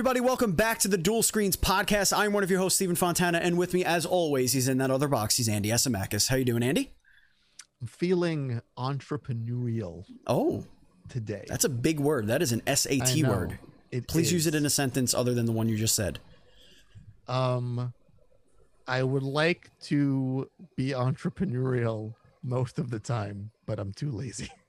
everybody. Welcome back to the Duel Screens podcast. I'm one of your hosts, Stephen Fontana, and with me, as always, he's in that other box. He's Andy Esimakis. How you doing, Andy? I'm feeling entrepreneurial Oh, today. that's a big word. That is an SAT word. It Please use it in a sentence other than the one you just said. Um, I would like to be entrepreneurial most of the time, but I'm too lazy.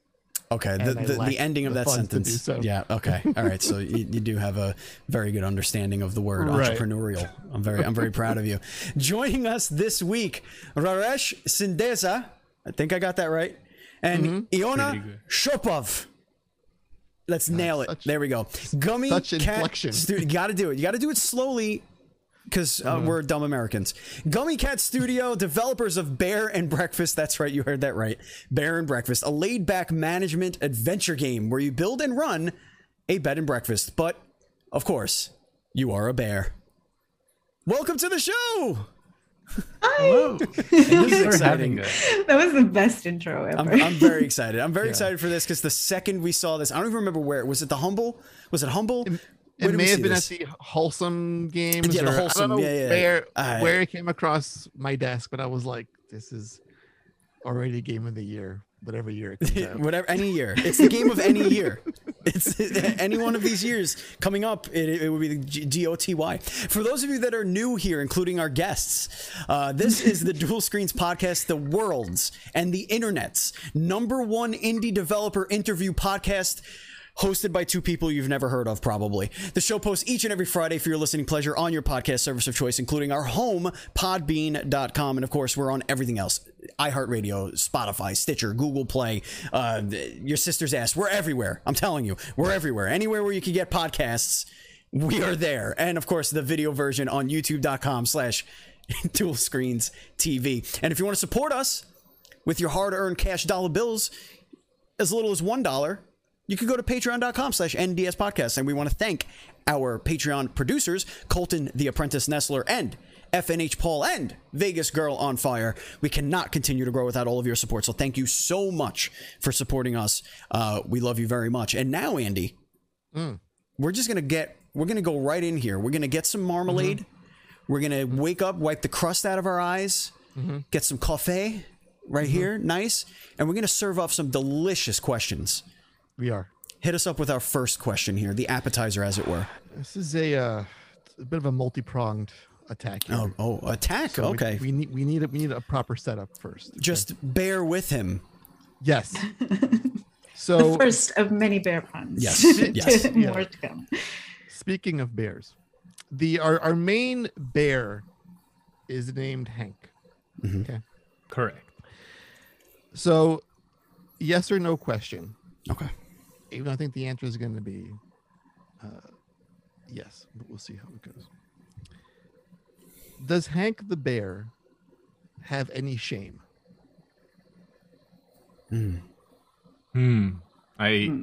Okay, the, the, the ending of the that funds to do sentence. so. Yeah, okay. All right. So you, you do have a very good understanding of the word Right. entrepreneurial. I'm very I'm very proud of you. Joining us this week, Rares Cindeza. I think I got that right. And Mm-hmm. Ioana. Sopov. Let's nail it. such- there we go. Gummy such Cat inflection. Stu- you got to do it. You got to do it slowly because uh, Uh-huh. we're dumb Americans. Gummy Cat Studio, developers of Bear and Breakfast. That's right, you heard that right. Bear and Breakfast, a laid back management adventure game where you build and run a bed and breakfast. But, of course, you are a bear. Welcome to the show. Hello. This is exciting. That was the best intro ever. I'm, I'm very excited. I'm very excited for this because the second we saw this, I don't even remember where. Was it the Humble? Was it Humble? Where It may have been this? at the wholesome games. Yeah, the or, Wholesome, I don't know yeah, yeah, yeah. where Uh, where it came across my desk, but I was like, this is already game of the year, whatever year it comes out. whatever any year it's the game of any year it's any one of these years coming up it, it would be the G- g-o-t-y for those of you that are new here including our guests uh, this is the duel screens podcast the world's and the internet's number one indie developer interview podcast Hosted by two people you've never heard of, probably. The show posts each and every Friday for your listening pleasure on your podcast service of choice, including our home, podbean.com. And of course, we're on everything else iHeartRadio, Spotify, Stitcher, Google Play, uh, your sister's ass. We're everywhere. I'm telling you, we're everywhere. Anywhere where you can get podcasts, we are there. And of course, the video version on youtube.com slash duel screens TV. And if you want to support us with your hard earned cash dollar bills, as little as one dollar, you can go to patreon.com slash NDS podcast. And we want to thank our Patreon producers, Colton the Apprentice Nestler and FNH Paul and Vegas Girl on Fire. We cannot continue to grow without all of your support. So thank you so much for supporting us. Uh, we love you very much. And now, Andy, mm. we're just gonna get we're gonna go right in here. We're gonna get some marmalade. Mm-hmm. We're gonna mm-hmm. wake up, wipe the crust out of our eyes, mm-hmm. get some coffee right here, nice, and we're gonna serve up some delicious questions. We are. Hit us up with our first question here, the appetizer, as it were. This is a uh, a bit of a multi-pronged attack here. Oh, oh, attack. So okay, We, need we need a, we need a proper setup first. okay? just bear with him. yes. So the first of many bear puns. Yes, yes. More Yeah. to come. speaking of bears, the our, our main bear is named Hank. Mm-hmm. Okay. Correct. So yes or no question. Okay. Even though I think the answer is going to be uh, yes, but we'll see how it goes. Does Hank the bear have any shame? Hmm. Hmm. I.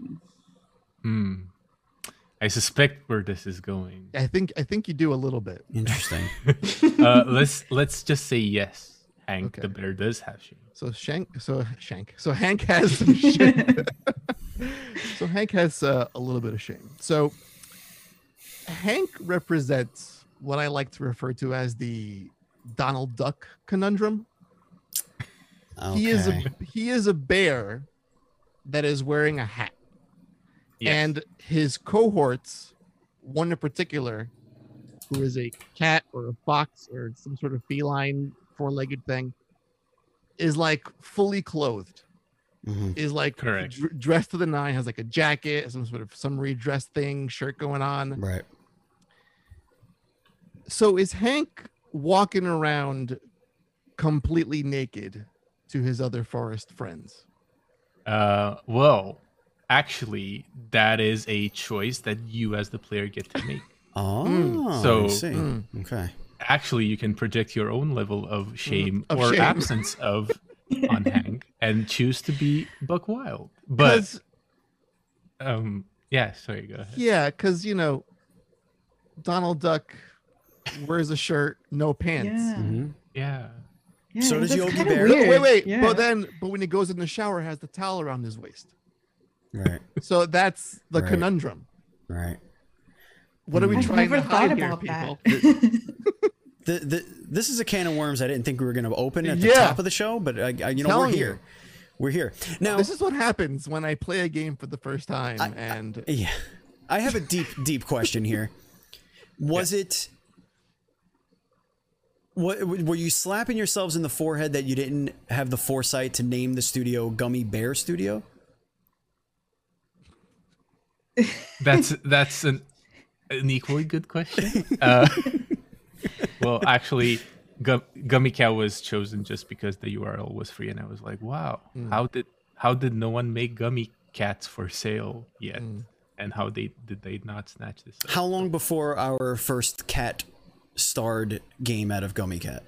Hmm. I suspect where this is going. I think I think you do a little bit. Interesting. Uh, let's let's just say yes. Hank Okay. the bear does have shame. So Shank, so Shank, so Hank has some shame. so Hank has uh, a little bit of shame. So Hank represents what I like to refer to as the Donald Duck conundrum. He is a he is a bear that is wearing a hat, Yes. and his cohorts, one in particular, who is a cat or a fox or some sort of feline four-legged thing, is like fully clothed. Mhm. Is like Correct. dr- dressed to the nine, has like a jacket, some sort of summary dress thing, shirt going on. Right. So is Hank walking around completely naked to his other forest friends? Uh, well, actually, that is a choice that you as the player get to make. Oh, So- I see. Mm. Okay. actually, you can project your own level of shame Of or shame. absence of on Hank and choose to be Buck Wild. But 'Cause- um, yeah, sorry, go ahead. yeah, because you know, Donald Duck wears a shirt, no pants. Yeah. Mhm. Yeah. yeah. So does Yogi Bear. No, Weird. wait, wait. Yeah. But then, but when he goes in the shower, has the towel around his waist. Right. So that's the Right. conundrum. Right. What are we I've trying never to thought hide here, about people? that. The, the, this is a can of worms I didn't think we were going to open at the Yeah. top of the show, but I, I, you know we're Telling you. here. We're here now. This is what happens when I play a game for the first time, and Yeah. I have a deep, deep question here. Was it. What, were you slapping yourselves in the forehead that you didn't have the foresight to name the studio Gummy Bear Studio? That's that's an an equally good question. Uh, well, actually, Gum- Gummy Cow was chosen just because the URL was free, and I was like, "Wow, mm. how did how did no one make Gummy Cats for sale yet? Mm. And how they did they not snatch this?" Up? How long before our first cat starred game out of Gummy Cat?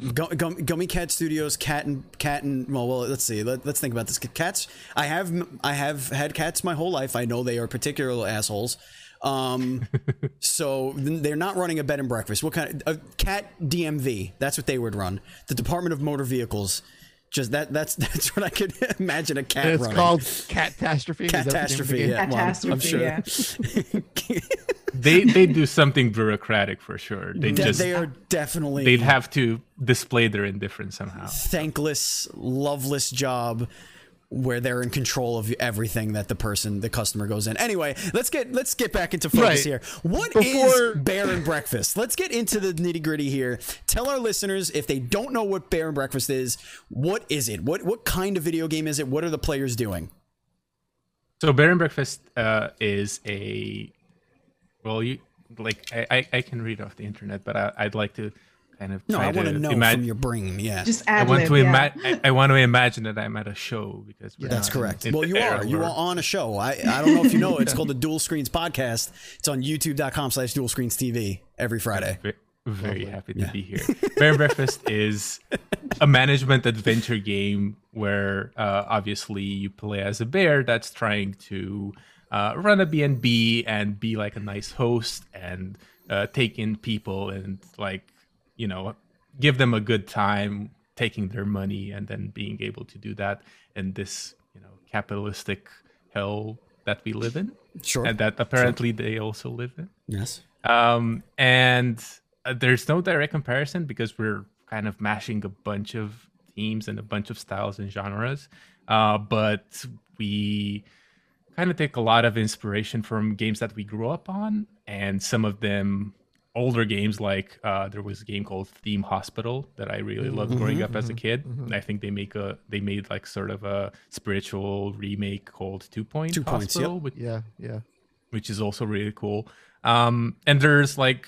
Gu- Gum- Gummy Cat Studios, cat and cat and well, well, let's see. Let, let's think about this. Cats. I have I have had cats my whole life. I know they are particular assholes. Um, so they're not running a bed and breakfast. What kind of a cat DMV? That's what they would run. The Department of Motor Vehicles. Just that. That's that's what I could imagine a cat. it's running. called Catastrophe. Is that the name of the catastrophe. Yeah, well, I'm- I'm Catastrophe, sure. yeah. they they do something bureaucratic for sure. They De- just they are definitely they'd have to display their indifference somehow. thankless, loveless job where they're in control of everything that the person, the customer goes in. Anyway, let's get let's get back into focus Right. here. What is Before- Bear and Breakfast? Let's get into the nitty gritty here. Tell our listeners if they don't know what Bear and Breakfast is, what is it? What what kind of video game is it? What are the players doing? So Bear and Breakfast uh, is a well, you like I, I, I can read off the internet, but I, I'd like to kind of No, I want to know imag- from your brain. Yeah, Just I ad want lib, to yeah. ima- I, I want to imagine that I'm at a show because we're That's correct. Well, you era are. You are on a show. I, I don't know if you know. It's called the Duel Screens Podcast. It's on YouTube.com slash Duel Screens TV every Friday. Ve- Very happy to be here. Bear Breakfast is a management adventure game where uh, obviously you play as a bear that's trying to uh, run a B&B and be like a nice host and uh, take in people and like, you know, give them a good time taking their money and then being able to do that in this, you know, capitalistic hell that we live in Sure. and that apparently they also live in yes. um, and uh, there's no direct comparison because we're kind of mashing a bunch of themes and a bunch of styles and genres. Uh, but we kind of take a lot of inspiration from games that we grew up on, and some of them older games like uh, there was a game called Theme Hospital that I really loved growing up as a kid. And I think they make a they made like sort of a spiritual remake called Two Point Two Points, yep. Which Yeah, yeah. which is also really cool. Um, and there's like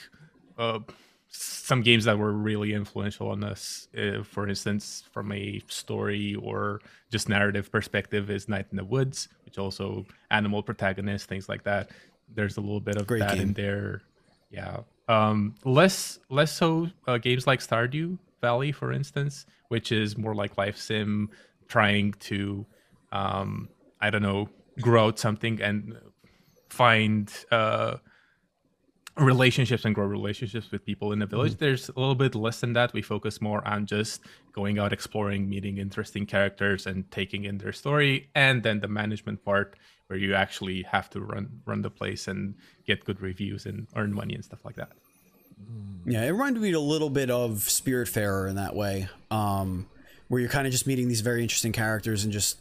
uh, some games that were really influential on us. Uh, for instance, from a story or just narrative perspective, is Night in the Woods, which also animal protagonists, things like that. There's a little bit of Great that in there. Yeah. Um, less less so uh, games like Stardew Valley, for instance, which is more like life sim, trying to um, I don't know grow out something and find uh, relationships and grow relationships with people in the village. There's a little bit less than that. We focus more on just going out exploring, meeting interesting characters, and taking in their story, and then the management part where you actually have to run run the place and get good reviews and earn money and stuff like that. Yeah, it reminded me a little bit of Spiritfarer in that way, um, where you're kind of just meeting these very interesting characters and just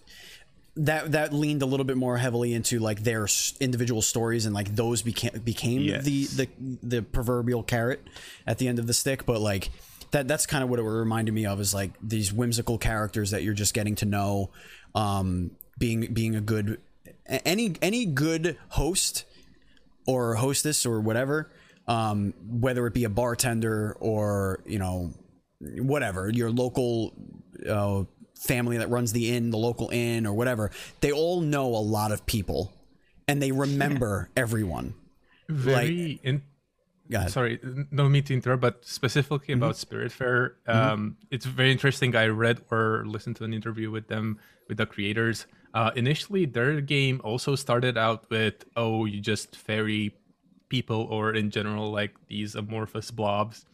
that that leaned a little bit more heavily into like their individual stories and like those became became Yes. the the the proverbial carrot at the end of the stick. But like that that's kind of what it reminded me of is like these whimsical characters that you're just getting to know, um, being being a good any any good host or hostess or whatever, um, whether it be a bartender or you know whatever your local uh, family that runs the inn, the local inn or whatever, they all know a lot of people and they remember everyone. Very in- Go sorry, n- no mean to interrupt, but specifically about Spiritfarer, um, it's very interesting. I read or listened to an interview with them, with the creators. Uh, initially, their game also started out with, oh, you just ferry people, or in general, like these amorphous blobs,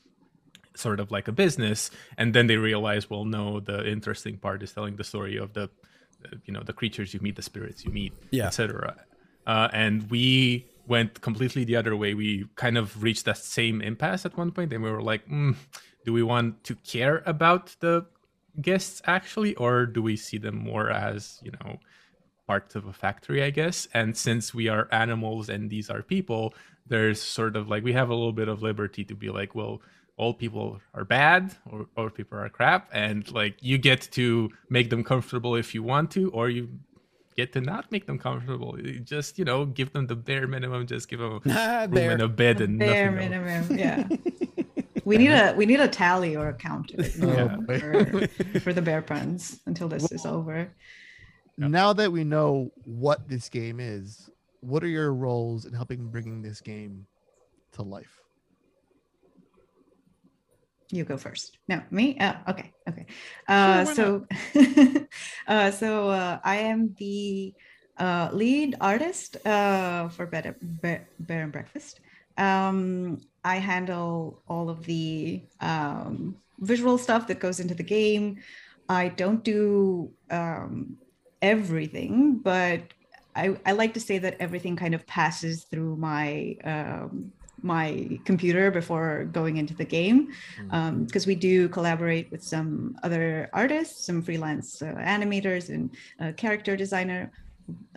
sort of like a business. And then they realize well, no, the interesting part is telling the story of the, uh, you know, the creatures you meet, the spirits you meet, Yeah. etc. Uh, and we went completely the other way. We kind of reached that same impasse at one point, and we were like, mm, do we want to care about the guests actually, or do we see them more as you know part of a factory, I guess? And since we are animals and these are people, there's sort of like we have a little bit of liberty to be like, well, all people are bad or all people are crap and like you get to make them comfortable if you want to or you get to not make them comfortable you just you know give them the bare minimum just give them Ah, room bear. and a bed and Bare nothing else. minimum, yeah. We need a we need a tally or a counter you Yeah. for, for the bear puns until this is over. Now that we know what this game is, what are your roles in helping bringing this game to life? You go first. No, me. Uh, okay, okay. Uh, so, uh, so uh, I am the uh, lead artist uh, for Bed, Bear, Bear and Breakfast. Um, I handle all of the um, visual stuff that goes into the game. I don't do um, everything, but I, I like to say that everything kind of passes through my um, my computer before going into the game because we do collaborate with some other artists, some freelance uh, animators and uh, character designer,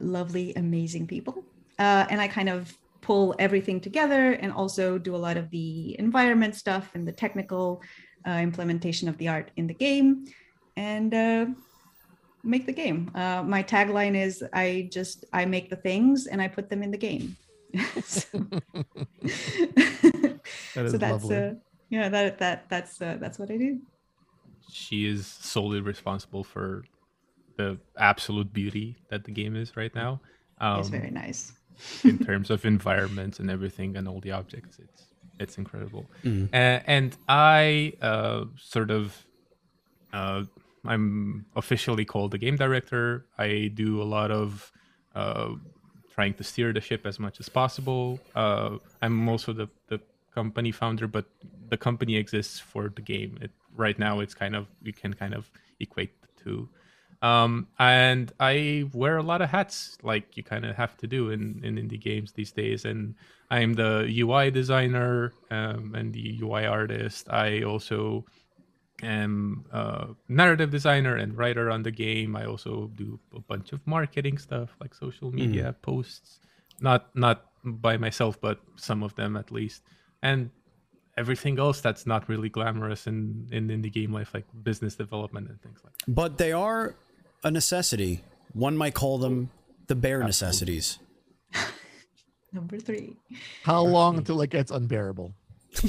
lovely, amazing people. Uh, and I kind of pull everything together and also do a lot of the environment stuff and the technical uh, implementation of the art in the game and uh, make the game. Uh, my tagline is I just I make the things and I put them in the game. so, That is so that's lovely. uh, yeah that that that's uh, that's what I do. she is solely responsible for the absolute beauty that the game is right now um, it's very nice. in terms of environments and everything and all the objects. It's it's incredible. Mm. A- and I uh, sort of uh, I'm officially called the game director. I do a lot of uh, trying to steer the ship as much as possible. Uh, I'm also the the company founder, but the company exists for the game. It, right now, it's kind of you can kind of equate the two. Um, and I wear a lot of hats, like you kind of have to do in, in indie games these days. And I'm the UI designer um, and the UI artist. I also am a narrative designer and writer on the game. I also do a bunch of marketing stuff, like social mm-hmm. media posts. Not not by myself, but some of them at least. And everything else that's not really glamorous in in indie game life, like business development and things like that. But they are a necessity. One might call them the bare necessities. Number three. How long until it gets unbearable?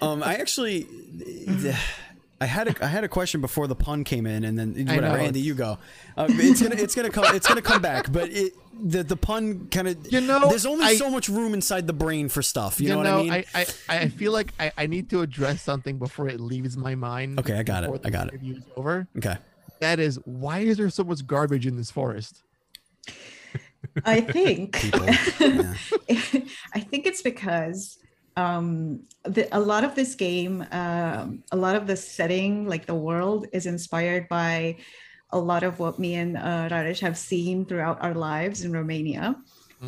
Um, I actually, I had a I had a question before the pun came in, and then whatever. Andy, you go. Uh, it's gonna it's gonna come it's gonna come back, but it the the pun kind of You know, there's only I- so much room inside the brain for stuff. You, know, what I mean? I, I, I feel like I, I need to address something before it leaves my mind. Okay, I got it, I got it. over. okay. That is, why is there so much garbage in this forest? I think Yeah. I think it's because um, the, a lot of this game, um, a lot of the setting, like the world, is inspired by a lot of what me and uh, Rares have seen throughout our lives in Romania.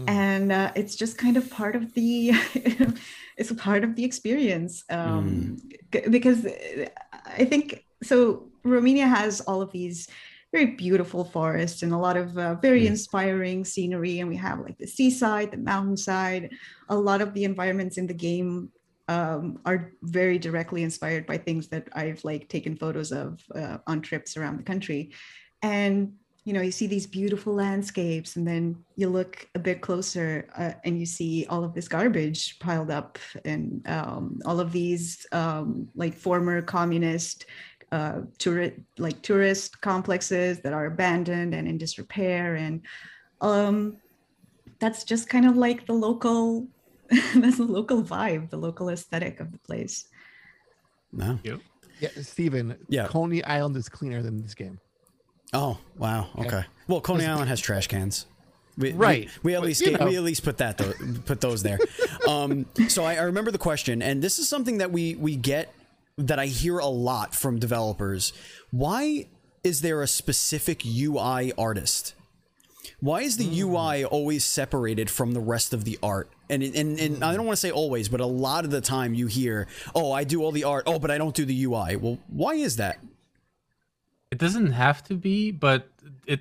And uh, it's just kind of part of the, it's a part of the experience. Um, c- Because uh, I think so. Romania has all of these very beautiful forests and a lot of uh, very inspiring scenery. And we have like the seaside, the mountainside. A lot of the environments in the game um, are very directly inspired by things that I've like taken photos of uh, on trips around the country. And you know, you see these beautiful landscapes, and then you look a bit closer uh, and you see all of this garbage piled up, and um, all of these um, like former communist uh, tourist like tourist complexes that are abandoned and in disrepair and um, that's just kind of like the local that's the local vibe the local aesthetic of the place No. Yep. Yeah, Steven, Yeah. Coney Island is cleaner than this game. Oh wow. Okay. Well, Coney Island has trash cans. We, we- Right, We, at but, least you know. we at least put that though, put those there. Um, so I, I remember the question, and this is something that we we get that I hear a lot from developers. Why is there a specific UI artist? Why is the UI always separated from the rest of the art? And and, and I don't want to say always, but a lot of the time you hear, "Oh, I do all the art. Oh, but I don't do the UI." Well, why is that? It doesn't have to be, but it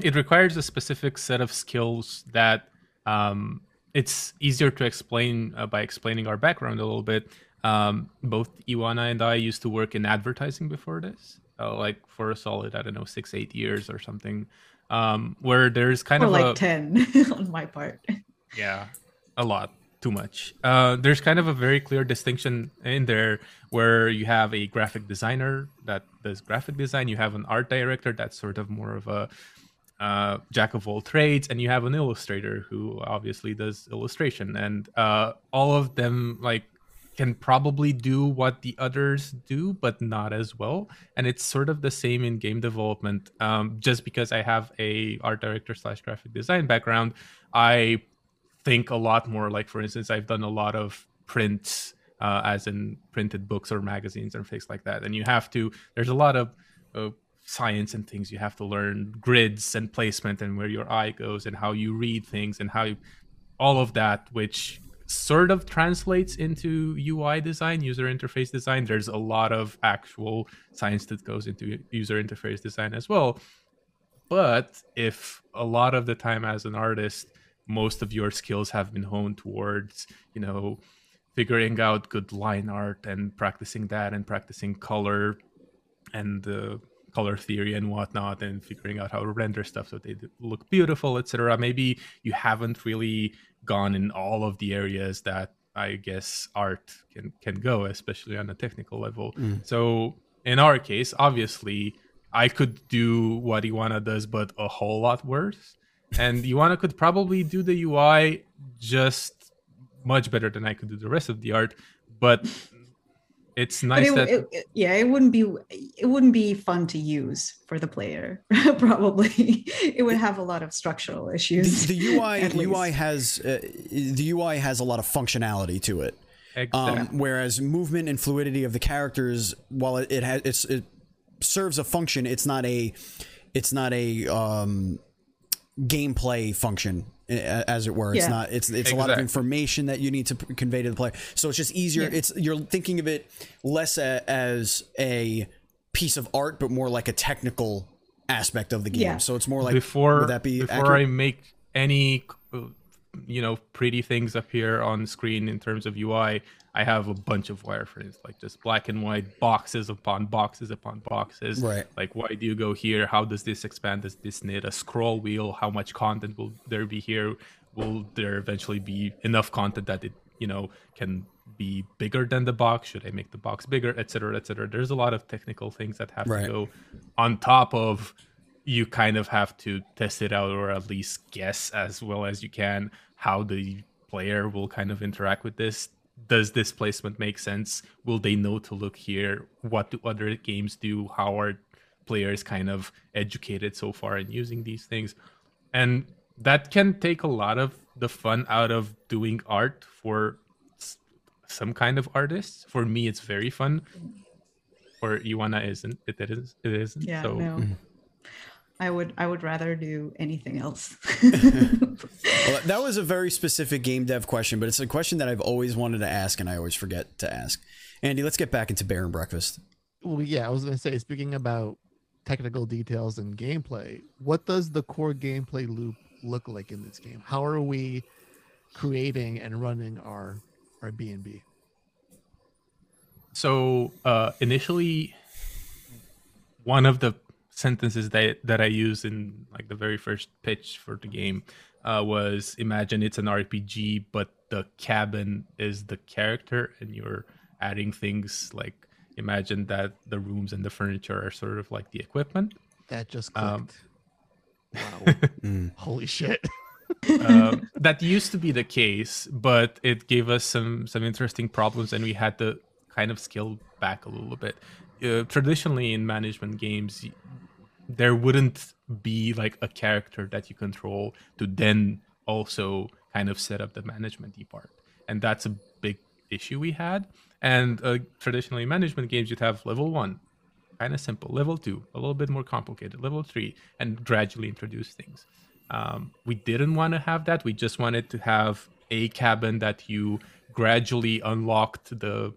it requires a specific set of skills that um, it's easier to explain uh, by explaining our background a little bit. Um, both Ioana and I used to work in advertising before this, uh, like for a solid, I don't know, six, eight years or something, um, where there's kind Or of like a 10 on my part. yeah, a lot, too much. Uh, there's kind of a very clear distinction in there where you have a graphic designer that does graphic design, you have an art director that's sort of more of a uh, jack of all trades, and you have an illustrator who obviously does illustration, and uh, all of them like can probably do what the others do, but not as well. And it's sort of the same in game development. Um, just because I have a art director slash graphic design background, I think a lot more. Like for instance, I've done a lot of prints, uh, as in printed books or magazines and things like that. And you have to. There's a lot of uh, science and things you have to learn, grids and placement, and where your eye goes, and how you read things, and how you, all of that, which sort of translates into UI design, user interface design. There's a lot of actual science that goes into user interface design as well. But if a lot of the time as an artist, most of your skills have been honed towards, you know, figuring out good line art and practicing that and practicing color and uh, color theory and whatnot and figuring out how to render stuff so they look beautiful etc maybe you haven't really gone in all of the areas that i guess art can can go especially on a technical level. Mm. So in our case obviously i could do what Ioana does but a whole lot worse. And Ioana could probably do the ui just much better than i could do the rest of the art. But it's But nice it, that it- it- yeah, it wouldn't be it wouldn't be fun to use for the player. Probably, it would have a lot of structural issues. The, the UI at the UI has uh, the UI has a lot of functionality to it. exactly. Um, whereas movement and fluidity of the characters, while it, it has it's, it serves a function, it's not a it's not a um, gameplay function a- as it were. It's Yeah. not. It's it's a lot of information that you need to p- convey to the player. So it's just easier. Yeah. It's you're thinking of it less a, as a piece of art, but more like a technical aspect of the game. Yeah. So it's more like before would that be before accurate? I make any you know pretty things appear on screen in terms of UI, I have a bunch of wireframes like just black and white boxes upon boxes upon boxes. Right. Like why do you go here? How does this expand? Does this need a scroll wheel? How much content will there be here? Will there eventually be enough content that it you know can be bigger than the box? Should I make the box bigger, et cetera, et cetera? There's a lot of technical things that have Right. to go on top of you kind of have to test it out or at least guess as well as you can how the player will kind of interact with this. Does this placement make sense? Will they know to look here? What do other games do? How are players kind of educated so far in using these things? And that can take a lot of the fun out of doing art for some kind of artists. For me it's very fun. For Ioana isn't it is it isn't yeah, so no. I would I would rather do anything else. Well, that was a very specific game dev question, but it's a question that I've always wanted to ask and I always forget to ask. Andy, let's get back into Bear and Breakfast. Well, yeah, I was gonna say, speaking about technical details and gameplay, what does the core gameplay loop look like in this game? How are we creating and running our our B and B? So uh, initially, one of the sentences that that I used in like the very first pitch for the game uh, was imagine it's an RPG, but the cabin is the character, and you're adding things like imagine that the rooms and the furniture are sort of like the equipment. That just clicked. Um, wow. Holy shit. um, that used to be the case, but it gave us some some interesting problems, and we had to kind of scale back a little bit. Uh, traditionally, in management games, y- there wouldn't be like a character that you control to then also kind of set up the management part, and that's a big issue we had. And uh, traditionally, management games, you'd have level one, kind of simple. Level two, a little bit more complicated. Level three, and gradually introduce things. Um, we didn't want to have that. We just wanted to have a cabin that you gradually unlocked the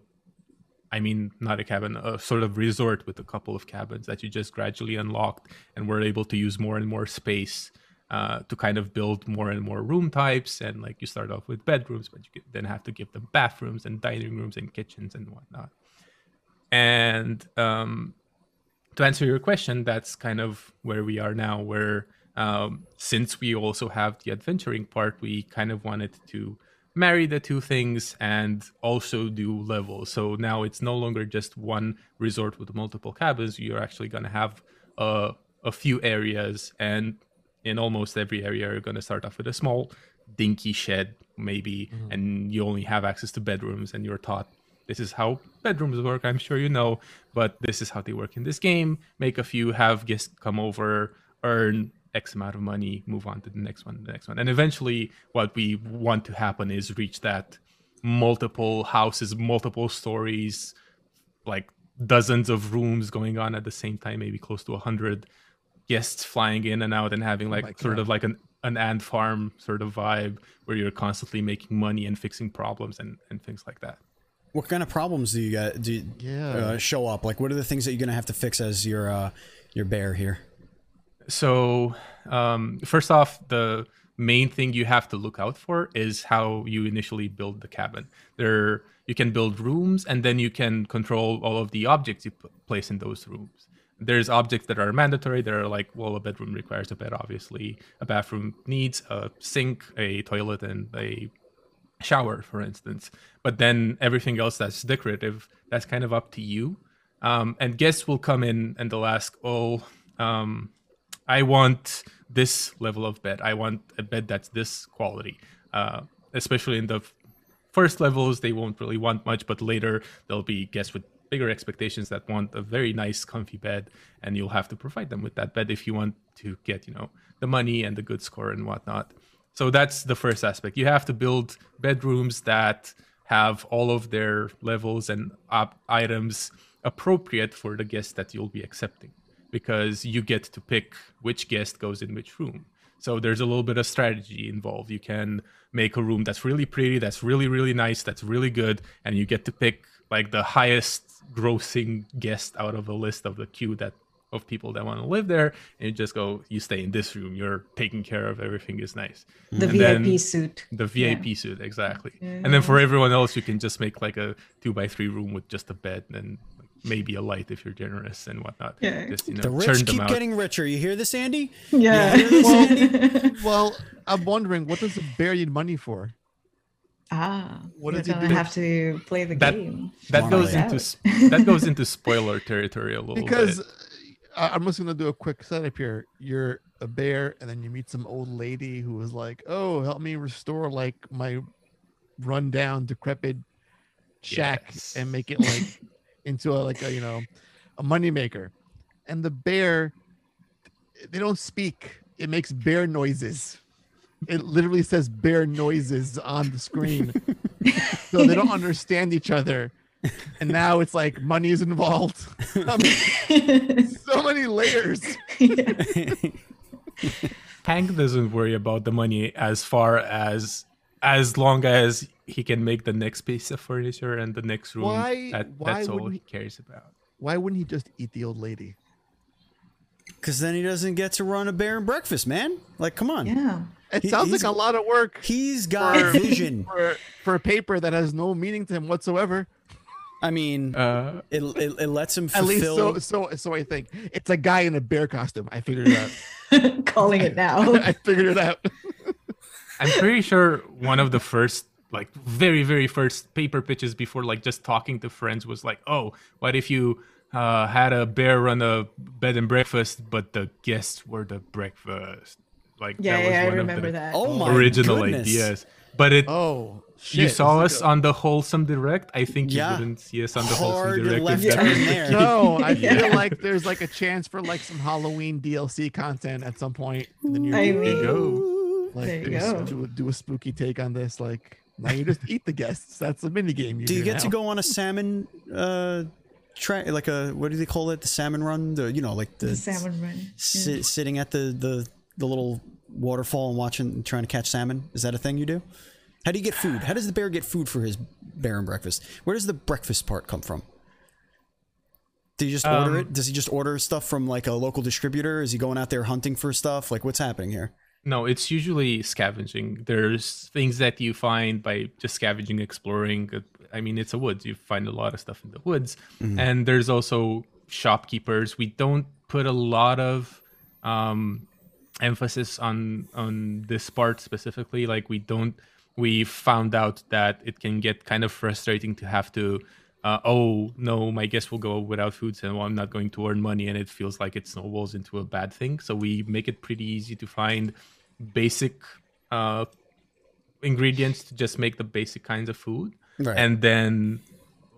I mean, not a cabin, a sort of resort with a couple of cabins that you just gradually unlocked and were able to use more and more space uh, to kind of build more and more room types. And like you start off with bedrooms, but you then have to give them bathrooms and dining rooms and kitchens and whatnot. And um, to answer your question, that's kind of where we are now, where um, since we also have the adventuring part, we kind of wanted to marry the two things and also do levels. So now it's no longer just one resort with multiple cabins. You're actually going to have a, a few areas, and in almost every area, you're going to start off with a small, dinky shed, maybe, mm-hmm. and you only have access to bedrooms, and you're taught this is how bedrooms work. I'm sure you know, but this is how they work in this game. Make a few, have guests come over, earn X amount of money, move on to the next one, the next one. And eventually, what we want to happen is reach that multiple houses, multiple stories, like dozens of rooms going on at the same time, maybe close to a hundred guests flying in and out and having like oh sort of like an an ant farm sort of vibe where you're constantly making money and fixing problems and, and things like that. What kind of problems do you get do you, yeah. uh, show up? Like what are the things that you're gonna have to fix as your uh, your bear here? So um, first off, the main thing you have to look out for is how you initially build the cabin. There, you can build rooms, and then you can control all of the objects you place in those rooms. There's objects that are mandatory. There are like, well, a bedroom requires a bed, obviously. A bathroom needs a sink, a toilet, and a shower, for instance. But then everything else that's decorative, that's kind of up to you. Um, and guests will come in and they'll ask, oh, um, I want this level of bed. I want a bed that's this quality. Uh, especially in the first levels, they won't really want much, but later there'll be guests with bigger expectations that want a very nice, comfy bed, and you'll have to provide them with that bed if you want to get, you know, the money and the good score and whatnot. So that's the first aspect. You have to build bedrooms that have all of their levels and items appropriate for the guests that you'll be accepting because you get to pick which guest goes in which room. So there's a little bit of strategy involved. You can make a room that's really pretty, that's really, really nice, that's really good, and you get to pick like the highest grossing guest out of a list of the queue that of people that want to live there and you just go you stay in this room you're taken care of everything is nice the and vip suit the vip yeah. suit exactly yeah. and then mm. for everyone else you can just make like a two by three room with just a bed and maybe a light if you're generous and whatnot. Yeah. Just, you know, the rich keep getting richer. You hear this, Andy? Yeah. This, well, Andy? well, I'm wondering, what does a bear need money for? Ah, what does he do? Have to play the that, game. That goes into that goes into spoiler territory a little bit. because bit. I'm just gonna do a quick setup here. You're a bear, and then you meet some old lady who is like, "Oh, help me restore like my rundown, decrepit shack yes. and make it like into a like a you know a moneymaker. And the bear, they don't speak. It makes bear noises. It literally says bear noises on the screen. so they don't understand each other. And now it's like money is involved. I mean, so many layers. Hank doesn't worry about the money as far as as long as he can make the next piece of furniture and the next room. Why, that, why that's all he, he cares about. Why wouldn't he just eat the old lady? Because then he doesn't get to run a bear and breakfast, man. Like, come on. Yeah. It he, sounds like a lot of work. He's got for, vision for, for a paper that has no meaning to him whatsoever. I mean, uh, it, it, it lets him fulfill. At least so so so I think it's a guy in a bear costume. I figured it out. Calling it now. I figured it out. I'm pretty sure one of the first like very very first paper pitches before like just talking to friends was like oh what if you uh, had a bear run a bed and breakfast but the guests were the breakfast like yeah, that was yeah, one I remember of the that. Oh my original goodness. ideas but it oh Shit, you saw us a... on the wholesome direct. I think yeah. you didn't see us on the Hard wholesome direct. Left there. No, I yeah. feel like there's like a chance for like some Halloween DLC content at some point. And then you I mean, go. Like, there you go. Do, do a spooky take on this. Like now you just eat the guests. That's the mini game. You do you get now. to go on a salmon uh track like a what do they call it? The salmon run? The you know like the, the salmon run. Si- yeah. Sitting at the the the little waterfall and watching, trying to catch salmon? Is that a thing you do? How do you get food? How does the bear get food for his bear and breakfast? Where does the breakfast part come from? Do you just order Um, it? Does he just order stuff from like a local distributor? Is he going out there hunting for stuff? Like what's happening here? No, it's usually scavenging. There's things that you find by just scavenging, exploring. I mean, it's a woods. You find a lot of stuff in the woods. And there's also shopkeepers. We don't put a lot of um, emphasis on on this part specifically. Like we don't. We found out that it can get kind of frustrating to have to. Uh, oh no, my guest will go without food, so I'm not going to earn money, and it feels like it snowballs into a bad thing. So we make it pretty easy to find basic uh, ingredients to just make the basic kinds of food, Right. and then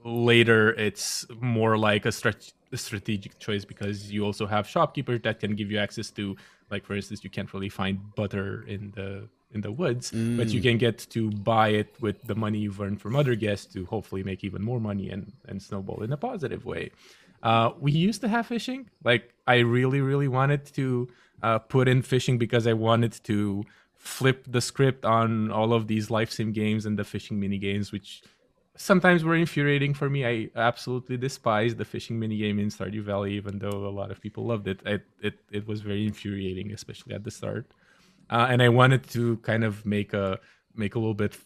later it's more like a, strat- a strategic choice because you also have shopkeepers that can give you access to, like for instance, you can't really find butter in the in the woods, but you can get to buy it with the money you've earned from other guests to hopefully make even more money and and snowball in a positive way. Uh, we used to have fishing. Like I really, really wanted to uh, put in fishing because I wanted to flip the script on all of these life sim games and the fishing mini games, which sometimes were infuriating for me. I absolutely despised the fishing mini game in Stardew Valley, even though a lot of people loved it. It it, it was very infuriating, especially at the start. Uh, and I wanted to kind of make a make a little bit f-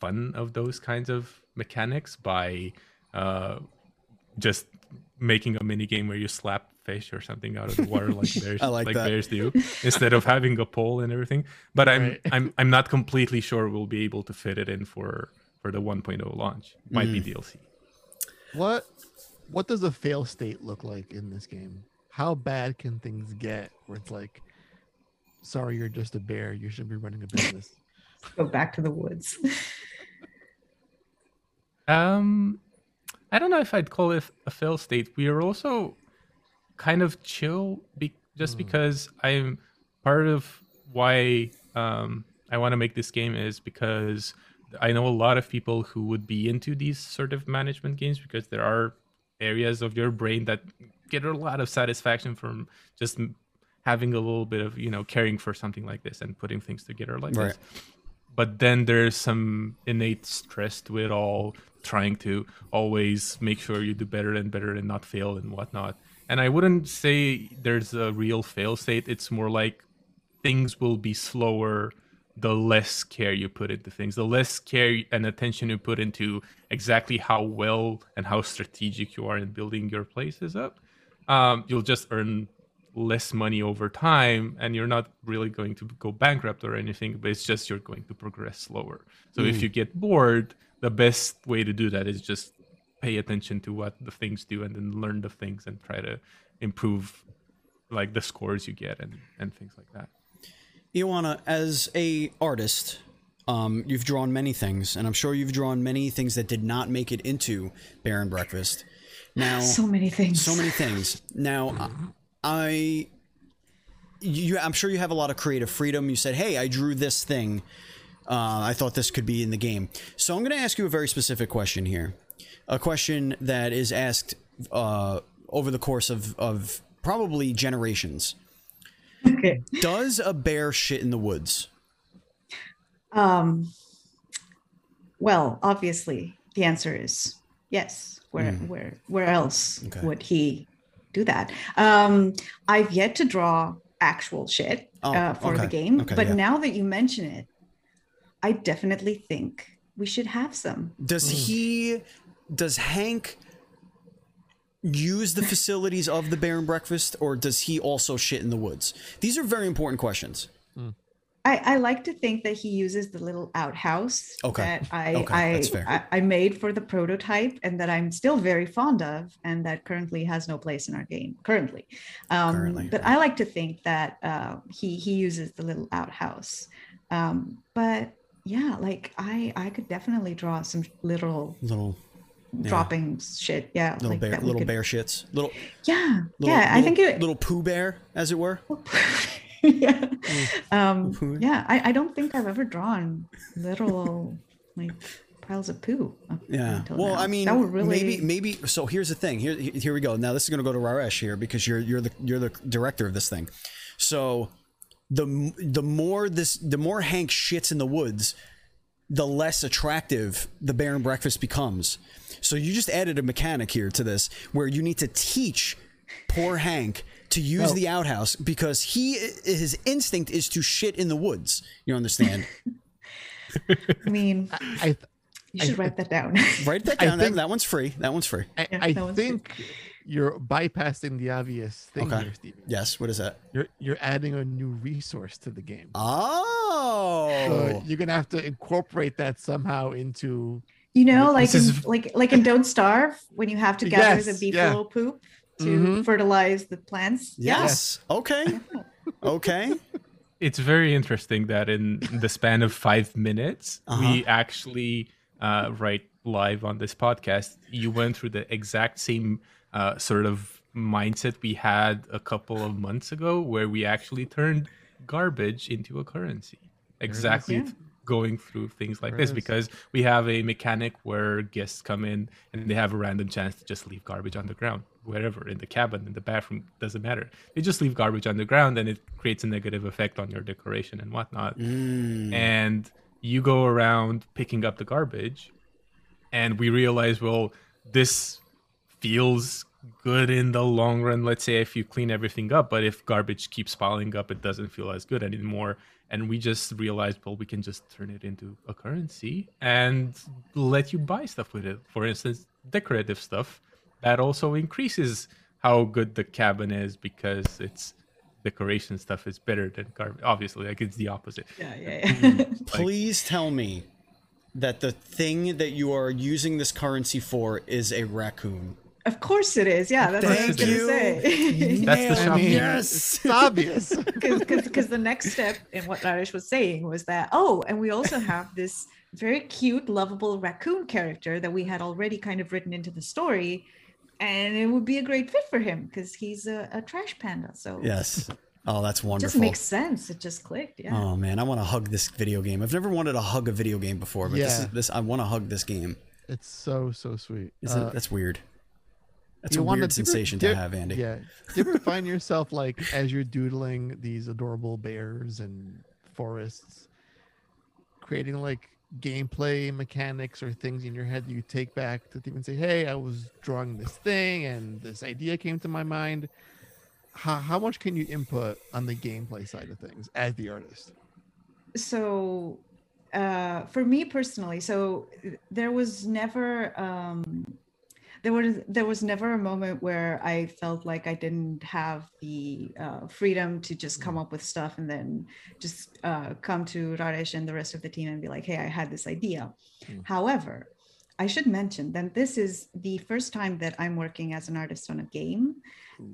fun of those kinds of mechanics by uh, just making a mini game where you slap fish or something out of the water like bears I like bears do instead of having a pole and everything but i'm Right. i'm i'm not completely sure we'll be able to fit it in for for the 1.0 launch might Mm. be dlc What what does a fail state look like in this game? How bad can things get where it's like, sorry, you're just a bear. You should be running a business. Go back to the woods. Um, I don't know if I'd call it a fail state. We are also kind of chill, be- just because I'm part of why um, I want to make this game is because I know a lot of people who would be into these sort of management games because there are areas of your brain that get a lot of satisfaction from just having a little bit of you know caring for something like this and putting things together like Right. this but then there's some innate stress to it all trying to always make sure you do better and better and not fail and whatnot. And i wouldn't say there's a real fail state. It's more like things will be slower the less care you put into things the less care and attention you put into exactly how well and how strategic you are in building your places up. Um, you'll just earn less money over time and you're not really going to go bankrupt or anything but it's just you're going to progress slower so if you get bored the best way to do that is just pay attention to what the things do and then learn the things and try to improve like the scores you get and and things like that Ioana, as a artist, um, you've drawn many things, and I'm sure you've drawn many things that did not make it into Bear and Breakfast. Now, so many things. so many things. Now, I, you, I'm sure you have a lot of creative freedom. You said, "Hey, I drew this thing. Uh, I thought this could be in the game." So I'm going to ask you a very specific question here, a question that is asked uh, over the course of of probably generations. Okay. Does a bear shit in the woods? Um, well, obviously, the answer is yes. Where where where else. Okay. would he do that? Um, I've yet to draw actual shit Oh, uh, for the game, Okay, but yeah. now that you mention it, I definitely think we should have some. Does he? Does Hank use the facilities of the Bear and Breakfast, or does he also shit in the woods? These are very important questions. I, I like to think that he uses the little outhouse Okay. that I Okay, I. I I made for the prototype and that I'm still very fond of and that currently has no place in our game currently. Um, Currently, but I like to think that uh, he he uses the little outhouse. Um, but yeah, like I I could definitely draw some little Little dropping shit. Yeah, little like bear, little could- bear shits. Little, Yeah, little yeah. I think it. little poo bear, as it were. yeah. Um, yeah, I, I don't think I've ever drawn literal like piles of poo. Yeah. Well, now. I mean, that would really maybe, maybe. So here's the thing. Here, here we go. Now this is going to go to Rares here because you're you're the you're the director of this thing. So, the the more this the more Hank shits in the woods, the less attractive the bear and breakfast becomes. So you just added a mechanic here to this where you need to teach poor Hank to use Well- the outhouse because he his instinct is to shit in the woods. You understand? I mean, I th- you should write that down. Write that down. That- think- that, one's free. That one's free. I, Yeah, I one's think you're bypassing the obvious thing Okay. here, Steven. Yes. What is that? You're you're adding a new resource to the game. Oh. So you're gonna have to incorporate that somehow into You know, like in, is- like like in Don't Starve, when you have to gather the Yes, beefalo yeah. poop to Mhm. fertilize the plants. yes. Okay. Okay. it's very interesting that in the span of five minutes, Uh-huh. we actually uh, write live on this podcast. You went through the exact same uh, sort of mindset we had a couple of months ago, where we actually turned garbage into a currency. Exactly. Yeah. Going through things like this because we have a mechanic where guests come in and they have a random chance to just leave garbage on the ground, wherever, in the cabin, in the bathroom, doesn't matter. They just leave garbage on the ground and it creates a negative effect on your decoration and whatnot. Mm. And you go around picking up the garbage, and we realize, well, this feels good in the long run. Let's say if you clean everything up, but if garbage keeps piling up, it doesn't feel as good anymore. And we just realized, well, we can just turn it into a currency and let you buy stuff with it. For instance, decorative stuff that also increases how good the cabin is because it's decoration stuff is better than garbage. Obviously, like it's the opposite. Yeah, yeah, yeah. Please tell me that the thing that you are using this currency for is a raccoon. of course it is. Yeah, that's what I was Thank gonna say. That's the Nailed shop. Yes. it's obvious. because the next step in what Rares was saying was that oh, and we also have this very cute, lovable raccoon character that we had already kind of written into the story, and it would be a great fit for him because he's a, a trash panda. So Yes. Oh, that's wonderful. it just makes sense. It just clicked. Yeah. Oh man, I want to hug this video game. I've never wanted to hug a video game before, but this Yeah. is this. I want to hug this game. it's so so sweet. Is Uh, it, that's weird. That's a you wanna- weird do sensation do to have, Andy. Yeah. Do you ever find yourself like as you're doodling these adorable bears and forests, creating like gameplay mechanics or things in your head that you take back to even say, "Hey, I was drawing this thing and this idea came to my mind." How how much can you input on the gameplay side of things as the artist? so uh, for me personally so there was never um, there was there was never a moment where i felt like i didn't have the uh, freedom to just come up with stuff and then just uh, come to Rares and the rest of the team and be like hey i had this idea. Mm. however i should mention that this is the first time that i'm working as an artist on a game.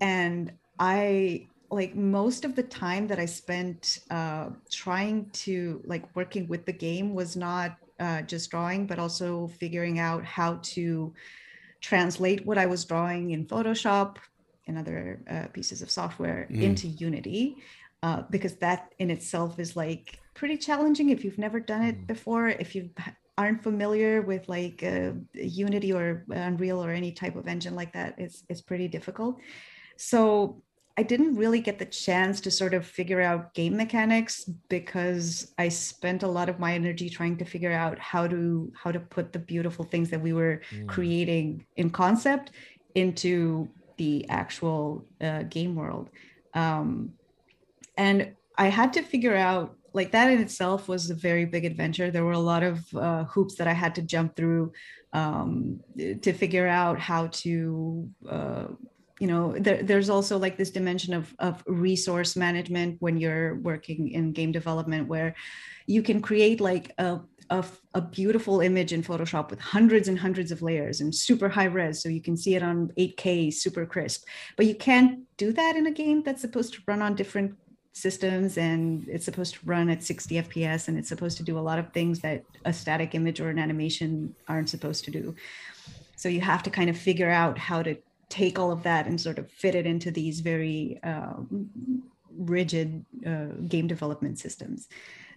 And i like most of the time that i spent uh, trying to like working with the game was not uh, just drawing but also figuring out how to translate what i was drawing in photoshop and other uh, pieces of software Mm. into unity uh, because that in itself is like pretty challenging if you've never done it Mm. before if you aren't familiar with like uh, unity or unreal or any type of engine like that it's it's pretty difficult so I didn't really get the chance to sort of figure out game mechanics because I spent a lot of my energy trying to figure out how to how to put the beautiful things that we were creating in concept into the actual uh, game world. Um, and I had to figure out like that in itself was a very big adventure. There were a lot of uh, hoops that I had to jump through um, to figure out how to uh, you know there, there's also like this dimension of, of resource management when you're working in game development where you can create like a, a, a beautiful image in photoshop with hundreds and hundreds of layers and super high res so you can see it on 8k super crisp. But you can't do that in a game that's supposed to run on different systems and it's supposed to run at 60 fps and it's supposed to do a lot of things that a static image or an animation aren't supposed to do. So you have to kind of figure out how to take all of that and sort of fit it into these very um, rigid uh, game development systems.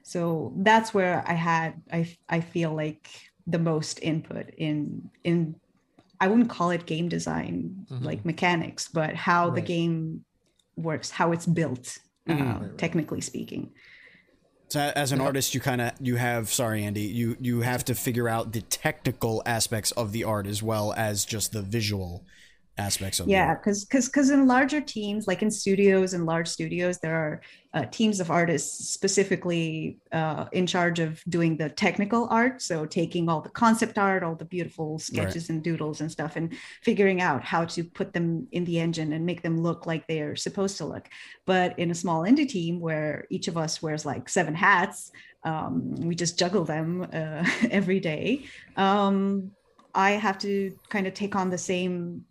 So that's where I had I I feel like the most input in in I wouldn't call it game design Mhm. like mechanics, but how the game works, how it's built uh, technically speaking. So as an artist, you kind of you have sorry, Andy, you you have to figure out the technical aspects of the art as well as just the visual aspects of yeah because because because in larger teams like in studios and large studios there are uh, teams of artists specifically uh, in charge of doing the technical art so taking all the concept art all the beautiful sketches and doodles and stuff and figuring out how to put them in the engine and make them look like they're supposed to look. But in a small indie team where each of us wears like seven hats um, we just juggle them uh, every day um, I have to kind of take on the same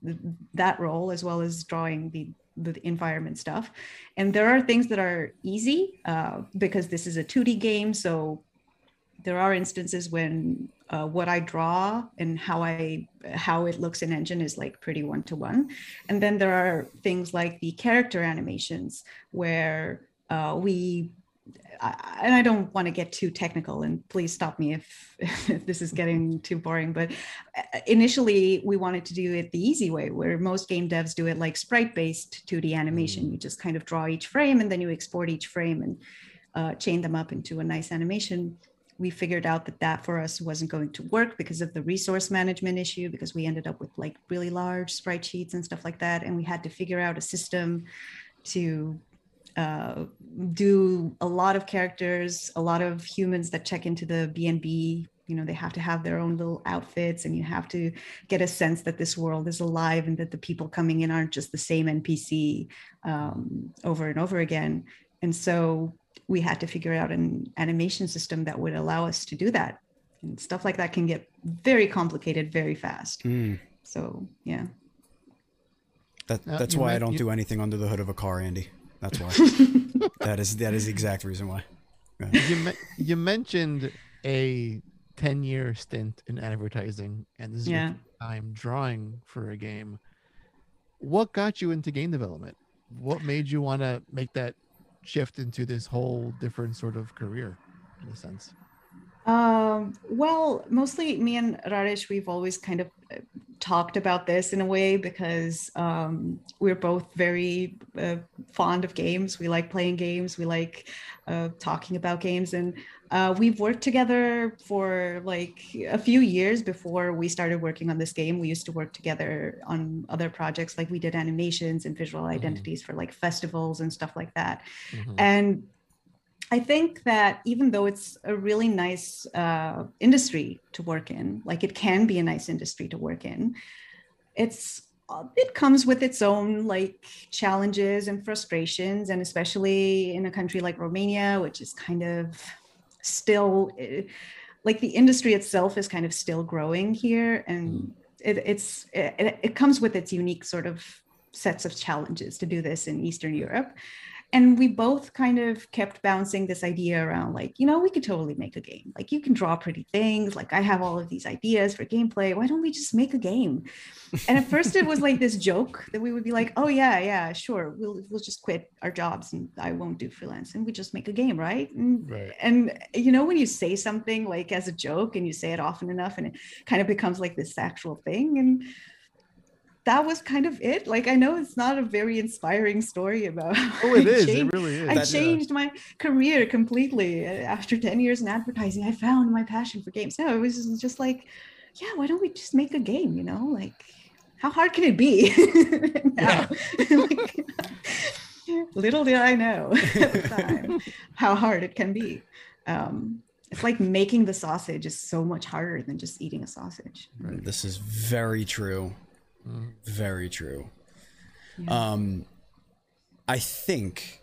that role as well as drawing the the environment stuff. And there are things that are easy uh, because this is a 2D game, so there are instances when uh, what I draw and how I how it looks in engine is like pretty one to one. And then there are things like the character animations where uh, we I, and I don't want to get too technical, and please stop me if, if this is getting too boring. But uh, initially, we wanted to do it the easy way, where most game devs do it like sprite-based 2D animation. You just kind of draw each frame, and then you export each frame and uh, chain them up into a nice animation. We figured out that that for us wasn't going to work because of the resource management issue, because we ended up with like really large sprite sheets and stuff like that, and we had to figure out a system to uh, do a lot of characters, a lot of humans that check into the BNB. You know, they have to have their own little outfits, and you have to get a sense that this world is alive and that the people coming in aren't just the same NPC um, over and over again. And so we had to figure out an animation system that would allow us to do that. And stuff like that can get very complicated very fast. Mm. So, yeah. That, that's you why I don't you- do anything under the hood of a car, Andy. That's why. that is that is the exact reason why. you, me- you mentioned a 10 year stint in advertising and this is Yeah. your first time drawing for a game what got you into game development what made you want to make that shift into this whole different sort of career in a sense Um, well, mostly me and Rares, we've always kind of uh, talked about this in a way because um, we're both very uh, fond of games. We like playing games. We like uh, talking about games, and uh, we've worked together for like a few years before we started working on this game. We used to work together on other projects, like we did animations and visual identities for like festivals and stuff like that. Mhm. And I think that even though it's a really nice uh, industry to work in, like it can be a nice industry to work in, it's uh, it comes with its own like challenges and frustrations, and especially in a country like Romania, which is kind of still eh, like the industry itself is kind of still growing here, and it, it's it, it comes with its unique sort of sets of challenges to do this in Eastern Europe and we both kind of kept bouncing this idea around like you know we could totally make a game. Like you can draw pretty things. Like i have all of these ideas for gameplay. Why don't we just make a game? And at first it was like this joke that we would be like oh yeah yeah sure. We'll we'll just quit our jobs and i won't do freelance and we just make a game right? And, Right. and you know when you say something like as a joke and you say it often enough and it kind of becomes like this actual thing and that was kind of it. Like I know it's not a very inspiring story about. oh it I it changed- really is I Yeah. changed my career completely Uh, after 10 years in advertising. I found my passion for games. No, it was just like, yeah, why don't we just make a game? You know, like how hard can it be? now, like, little did I know at the time how hard it can be. Um, it's like making the sausage is so much harder than just eating a sausage. This is very true. Very true. Yeah. Um, I think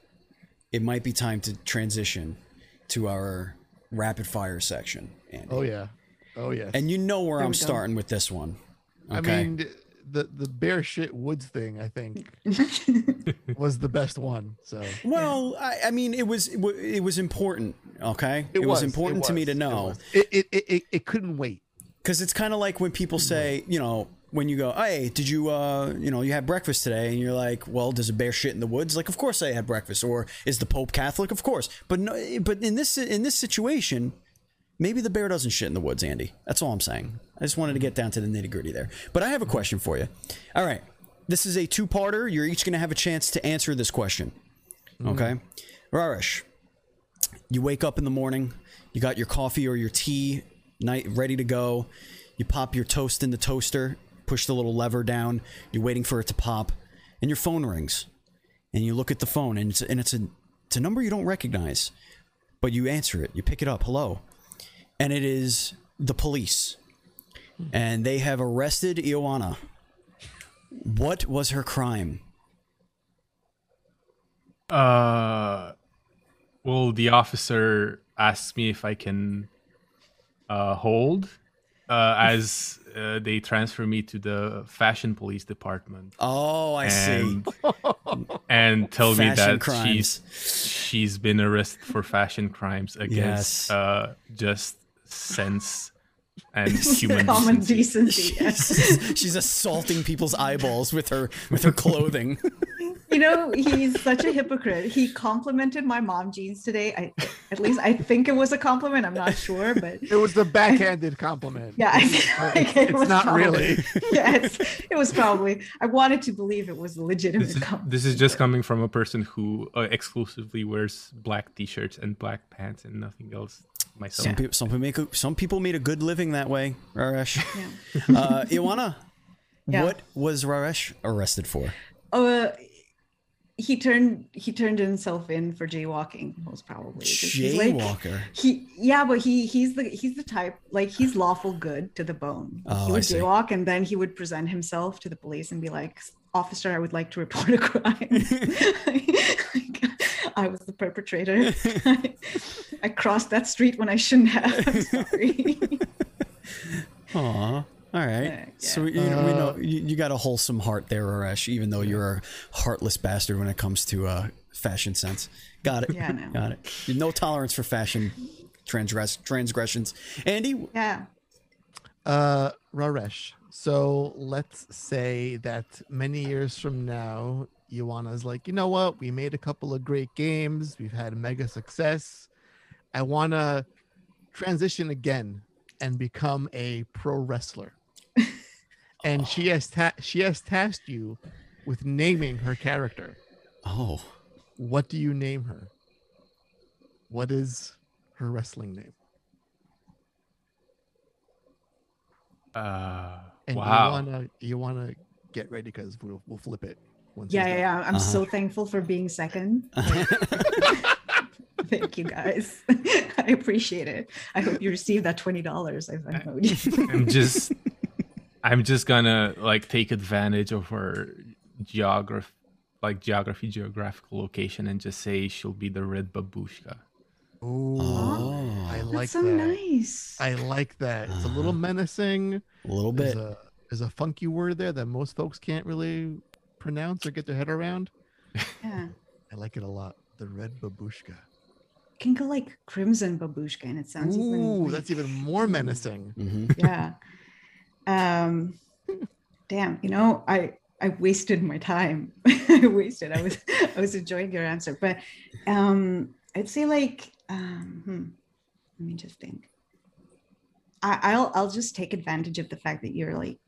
it might be time to transition to our rapid fire section. Andy. oh yeah oh yeah. And you know where There I'm we starting with this one. i mean the the bear shit woods thing i think was the best one so well, I, I mean, it was it, was important. Okay, it, was, important to me to know it it, it, it, it couldn't wait because it's kind of like when people say, you know, when you go, "Hey, did you, uh, you know, you had breakfast today?" and you're like, "Well, does a bear shit in the woods?" Like, of course I had breakfast. Or is the Pope Catholic? Of course. But no, but in this in this situation, maybe the bear doesn't shit in the woods, Andy. That's all I'm saying. I just wanted to get down to the nitty gritty there. But I have a question for you. All right, this is a two parter. You're each going to have a chance to answer this question. Okay. Rares, you wake up in the morning, you got your coffee or your tea night ready to go. You pop your toast in the toaster, push the little lever down, you're waiting for it to pop, and your phone rings. And you look at the phone and it's and it's a it's a number you don't recognize. But you answer it. You pick it up. Hello. And it is the police. And they have arrested Ioana. What was her crime? Uh, well, the officer asks me if I can uh, hold uh, as uh, they transfer me to the fashion police department Oh, I see. and and tell me that crimes. she's she's been arrested for fashion crimes against Yes. uh, just sense and human Common decency. decency. yes. She's assaulting people's eyeballs with her with her clothing. You know, he's such a hypocrite. He complimented my mom jeans today. I, at least I think it was a compliment. I'm not sure, but It was the backhanded compliment. yeah, I feel like it it's was not probably- really. Yes, it was probably. I wanted to believe it was a legitimate This is, compliment. this is just coming from a person who uh, exclusively wears black t-shirts and black pants and nothing else. Myself, Some people some people make a, some people made a good living that way. Rares, Yeah. uh, Ioana, Yeah. what was Rares arrested for? Uh, he turned he turned himself in for jaywalking most probably he's like- Jaywalker. he yeah but he he's the he's the type like he's lawful good to the bone Oh, he I would see. jaywalk and then he would present himself to the police and be like officer i would like to report a crime Like, i was the perpetrator I, crossed that street when i shouldn't have i'm sorry Aw. All right. Yeah, So you, know, we know you, you got a wholesome heart there, Rares, even though you're a heartless bastard when it comes to uh, fashion sense. Got it. Yeah, I know. Got it. No tolerance for fashion transgress transgressions. Andy, yeah Uh, Rares. So let's say that many years from now, Ioana's like, you know what? We made a couple of great games. We've had mega success. I want to transition again and become a pro wrestler. and she has ta- she has tasked you with naming her character. oh, What do you name her? What is her wrestling name? uh, And wow. you wanna you wanna get ready because we'll we'll flip it. Once yeah yeah, yeah. i'm Uh-huh. so thankful for being second thank you guys i appreciate it i hope you receive that $20 i've Venmo'd you. I'm just I'm just gonna like take advantage of her geography like geography geographical location and just say she'll be the red babushka. Ooh, Oh. I That's like so that. nice. I like that. It's a little Uh-huh. menacing. a little There's bit. a there's a funky word there that most folks can't really pronounce or get their head around. yeah. I like it a lot. The red babushka. Can go like crimson babushka and it sounds even Ooh, like- that's even more menacing. hmm yeah. Um damn, you know, I I wasted my time. I wasted. I was I was enjoying your answer. But um I'd say like um hmm, let me just think. I, I'll I'll just take advantage of the fact that you're like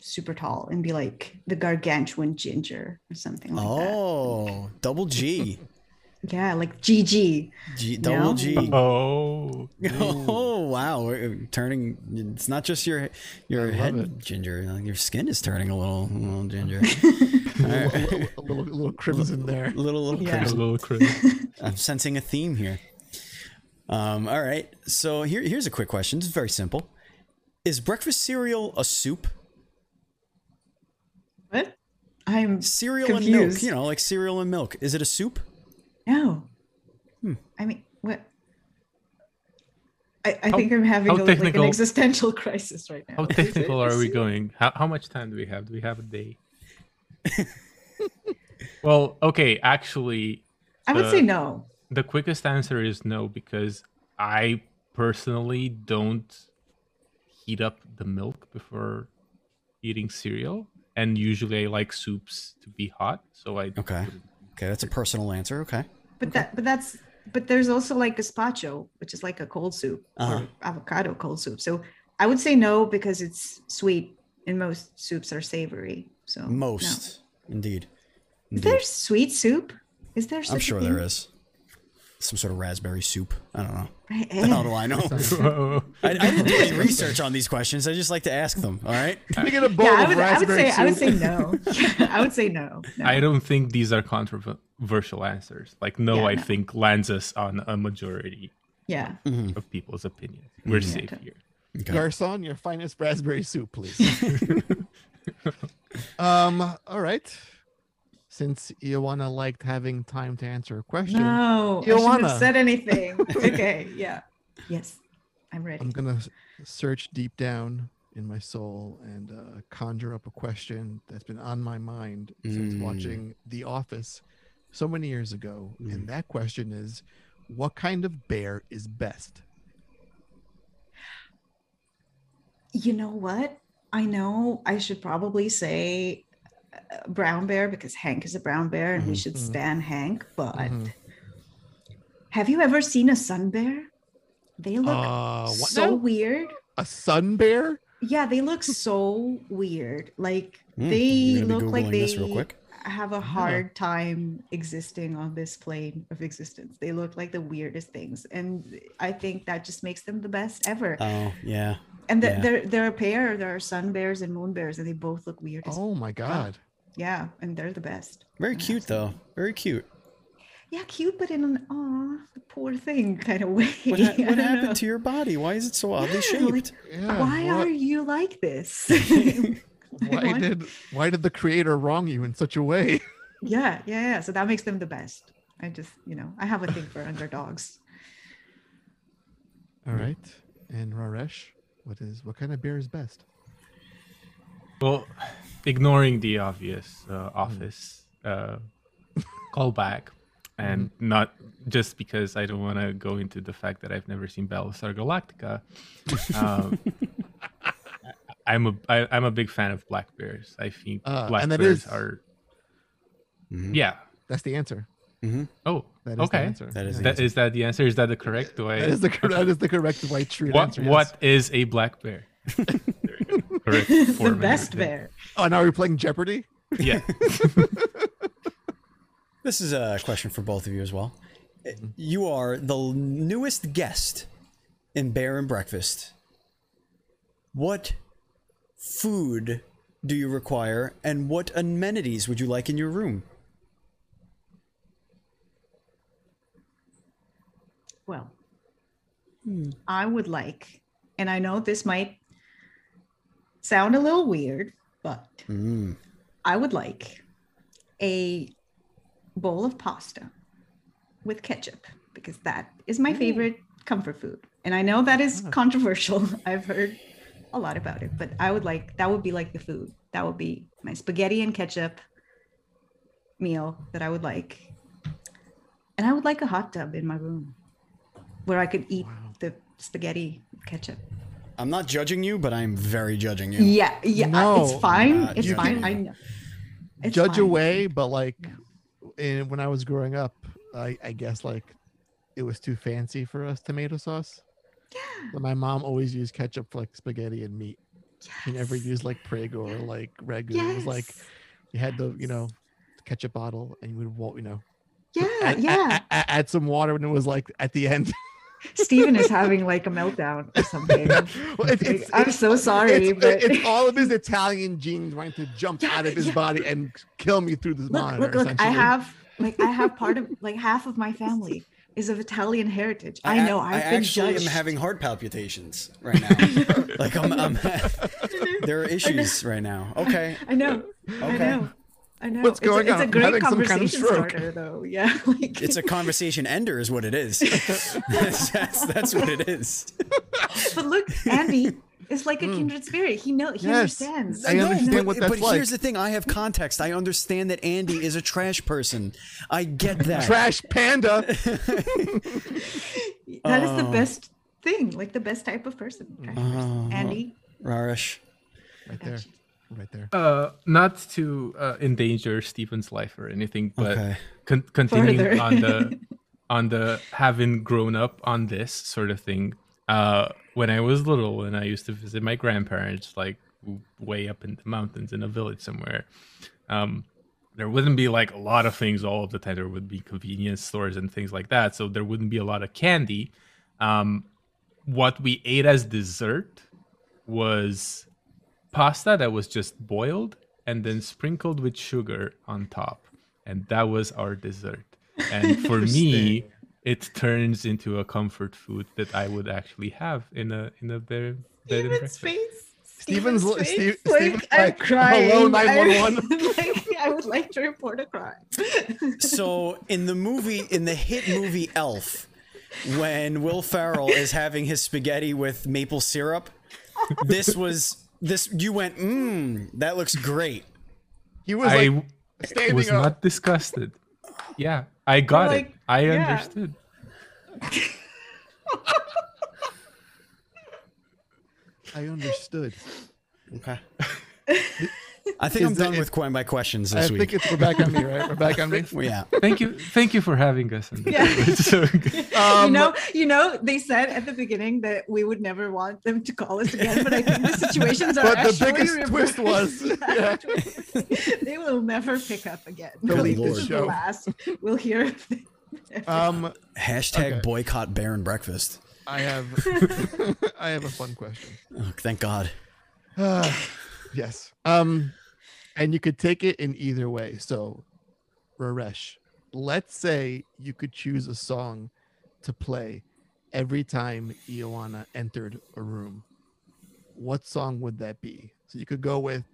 super tall and be like the gargantuan ginger or something like Oh, double G. Yeah, like GG. G double No. G. Oh, Oh wow! We're turning. It's not just your your head it. ginger. you know, Your skin is turning a little, a little ginger. a, little, a little a little crimson there. little little Yeah. a crimson. little crazy. I'm sensing a theme here. Um. All right. So here here's a quick question. It's very simple. Is breakfast cereal a soup? What? I'm Cereal and milk. You know, like cereal and milk. Is it a soup? No. Hmm. I mean, what? I, I think I'm having how a, like an existential crisis right now. How Is it technical are we going? How, how much time do we have? Do we have a day? well, okay, actually, I would say no. the quickest answer is no because I personally don't heat up the milk before eating cereal, and usually I like soups to be hot, so I Okay. Okay, that's a personal answer. Okay. But that, but that's, but there's also like gazpacho, which is like a cold soup Uh-huh. or avocado cold soup. So I would say no because it's sweet, and most soups are savory. So no. Most, indeed. Is there sweet soup? Is there? I'm sure thing? there is. Some sort of raspberry soup. I don't know. Right, The hell do I know? I, I didn't do any research on these questions. I just like to ask them. All right. Can I get a bowl Yeah, I of would, I would raspberry say I would say no. I would say no. no. I don't think these are controversial answers. Like, no, Yeah, I no. think lands us on a majority Yeah. of people's opinions. We're Mm-hmm. safe here. Okay. Garcon, your finest raspberry soup, please. um, all right. Since Ioana liked having time to answer a question, No, I shouldn't have said anything. okay. Yeah. Yes. I'm ready. I'm gonna search deep down in my soul and uh, conjure up a question that's been on my mind since Mm. watching The Office so many years ago, Mm. and that question is, what kind of bear is best? You know what? I know I should probably say brown bear because Hank is a brown bear and we Mhm. should Mhm. stand Hank. But Mhm. have you ever seen a sun bear? They look Uh, so now? weird. A sun bear? Yeah, they look so weird. Like Hmm, they you're look like they this real quick. have a hard time existing on this plane of existence. They look like the weirdest things, and I think that just makes them the best ever. Oh yeah. and the, yeah. they're they're a pair. There are sun bears and moon bears, and they both look weird. As, Oh my god. Yeah, and they're the best. Very Yeah, cute though. Very cute. Yeah, cute, but in an aw, poor thing kind of way. What, ha- what don't know. happened to your body? Why is it so oddly Yeah, like, shaped? Yeah. Why what- are you like this? why want- did why did the creator wrong you in such a way? yeah, yeah, yeah. So that makes them the best. I just, you know, I have a thing for underdogs. All right. And Rares, what is what kind of bear is best? Well, ignoring the obvious Hmm. uh, office uh, callback, and Hmm. not just because I don't want to go into the fact that I've never seen Battlestar Galactica. Um, I- I'm a I, I'm a big fan of black bears. I think Uh, black and that bears is- are Mhm. yeah. That's the answer. Oh, That is the answer. That is Yeah. the That is that the answer? Is that the correct? way? I? That is the that is the correct white tree what answer. yes. what is a black bear? There we. Correct. the best bear. Oh, now we're playing Jeopardy. Yeah. This is a question for both of you as well. You are the newest guest in Bear and Breakfast. What food do you require, and what amenities would you like in your room? Well, I would like, and I know this might sound a little weird, but Mm. I would like a bowl of pasta with ketchup because that is my favorite comfort food. And I know that is controversial. I've heard a lot about it, but I would like that would be like the food. That would be my spaghetti and ketchup meal that I would like. And I would like a hot tub in my room where I could eat the spaghetti ketchup. I'm not judging you, but I'm very judging you. Yeah, yeah, No, it's fine. uh, it's you fine. I. It's Judge fine. away, but like, in, when I was growing up, I, I guess like it was too fancy for us tomato sauce. Yeah. So my mom always used ketchup for like spaghetti and meat. She never used like Prego or like Ragu. It was like you had the you know ketchup bottle and you would wa- you know Yeah, add, yeah. add, add some water and it was like at the end. Steven is having like a meltdown or something. Well, it's- it's- I'm it's- so sorry, it's, but it's all of his Italian genes wanting to jump Yeah, out of his yeah. body and kill me through this look, monitor. look, look. I have like I have part of like half of my family is of Italian heritage. I, ac- know. I've I been actually judged. am having heart palpitations right now. like I'm, I'm there are issues right now. Okay. I know. I Okay. know. I know. What's It's a- going it's on? a I'm great having some kind of conversation starter, though. Yeah, like It's a conversation ender, is what it is. that's, that's, that's what it is. but look, Andy is like a kindred spirit. He knows. he Hmm. Yes. understands. I No, understand but, what that's but here's the thing: I have context. I understand that Andy is a trash person. I get that. Trash panda. That is the Oh. best thing, like the best type of person. Trash person. Andy, Rares. right there. Right there. Uh, not to uh, endanger Stephen's life or anything, but Okay. con- continuing Further. on the on the having grown up on this sort of thing. Uh, when I was little and I used to visit my grandparents, like way up in the mountains in a village somewhere, um, there wouldn't be like a lot of things all of the time. There would be convenience stores and things like that, so there wouldn't be a lot of candy. Um, what we ate as dessert was pasta that was just boiled and then sprinkled with sugar on top, and that was our dessert. And for me, it turns into a comfort food that I would actually have in a in a bed, bed and Steven's breakfast. face. Steven's li- face, Steve- like, Steven's I'm like, crying. "Hello, I'm 911." like, I would like to report a crime. So in the movie, in the hit movie Elf, when Will Ferrell is having his spaghetti with maple syrup, this was this. You went, mmm, that looks great. He was I like standing was up. not disgusted. Yeah, I got like, it. I yeah. understood. I understood. Okay. I think I'm that- done with que- my questions this I week. think it's we're back on me, right? We're back on me. Yeah. Thank you, thank you for having us. Yeah. So good. you Um, know, you know, they said at the beginning that we would never want them to call us again, but I think the situations are But the actually biggest reversed. twist was- yeah. they will never pick up again. Delete this this is the last we'll hear. Um, Hashtag Okay. boycott bear and breakfast. I have I have a fun question. Oh, thank God. yes. Um, and you could take it in either way. So, Rares, let's say you could choose a song to play every time Ioana entered a room. What song would that be? So you could go with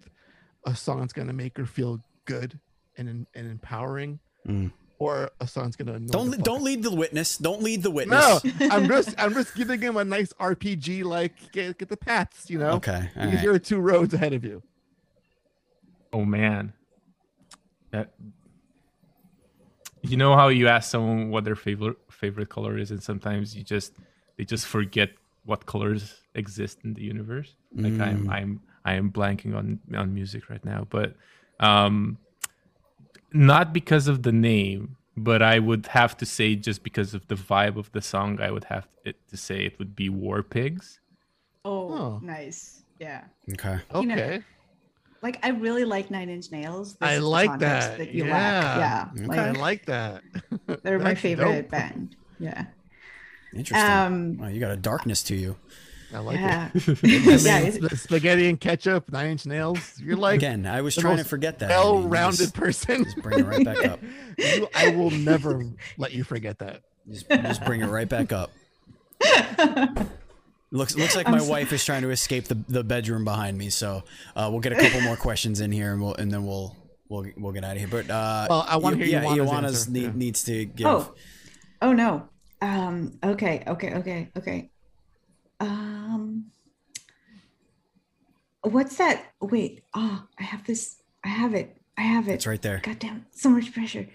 a song that's gonna make her feel good and and empowering, Mm. or a song that's gonna Don't don't lead the witness. Don't lead the witness. no, I'm just I'm just giving him a nice RPG like get, get the paths, you know. Okay. all right. there are two roads ahead of you. Oh man, that. You know how you ask someone what their favorite favorite color is, and sometimes you just they just forget what colors exist in the universe. Like I'm I'm I am blanking on on music right now, but um, not because of the name, but I would have to say just because of the vibe of the song, I would have to say it would be War Pigs. Oh, Oh. nice. Yeah. Okay. You know, Okay. Like I really like Nine Inch Nails. This I like context that. you Yeah. lack. Yeah. Okay. I Like, like that. they're my favorite dope. band. Yeah. Interesting. Um, wow, you got a darkness to you. I like yeah. it. Yeah, sp- spaghetti and ketchup, nine inch nails. You're like Again, I was trying to forget that. Well-rounded just- person. just bring it right back up. You- I will never let you forget that. Just, just bring it right back up. Looks looks like I'm my so- wife is trying to escape the, the bedroom behind me. So uh, we'll get a couple more questions in here, and we'll and then we'll we'll we'll get out of here. But uh, Well, I wanna Io- hear yeah, Ioana's Ioana's answer, need, yeah. needs to give. Oh. Oh no. Um. Okay. Okay. Okay. Okay. Um. What's that? Wait. Oh, I have this. I have it. I have it. It's right there. God damn! So much pressure.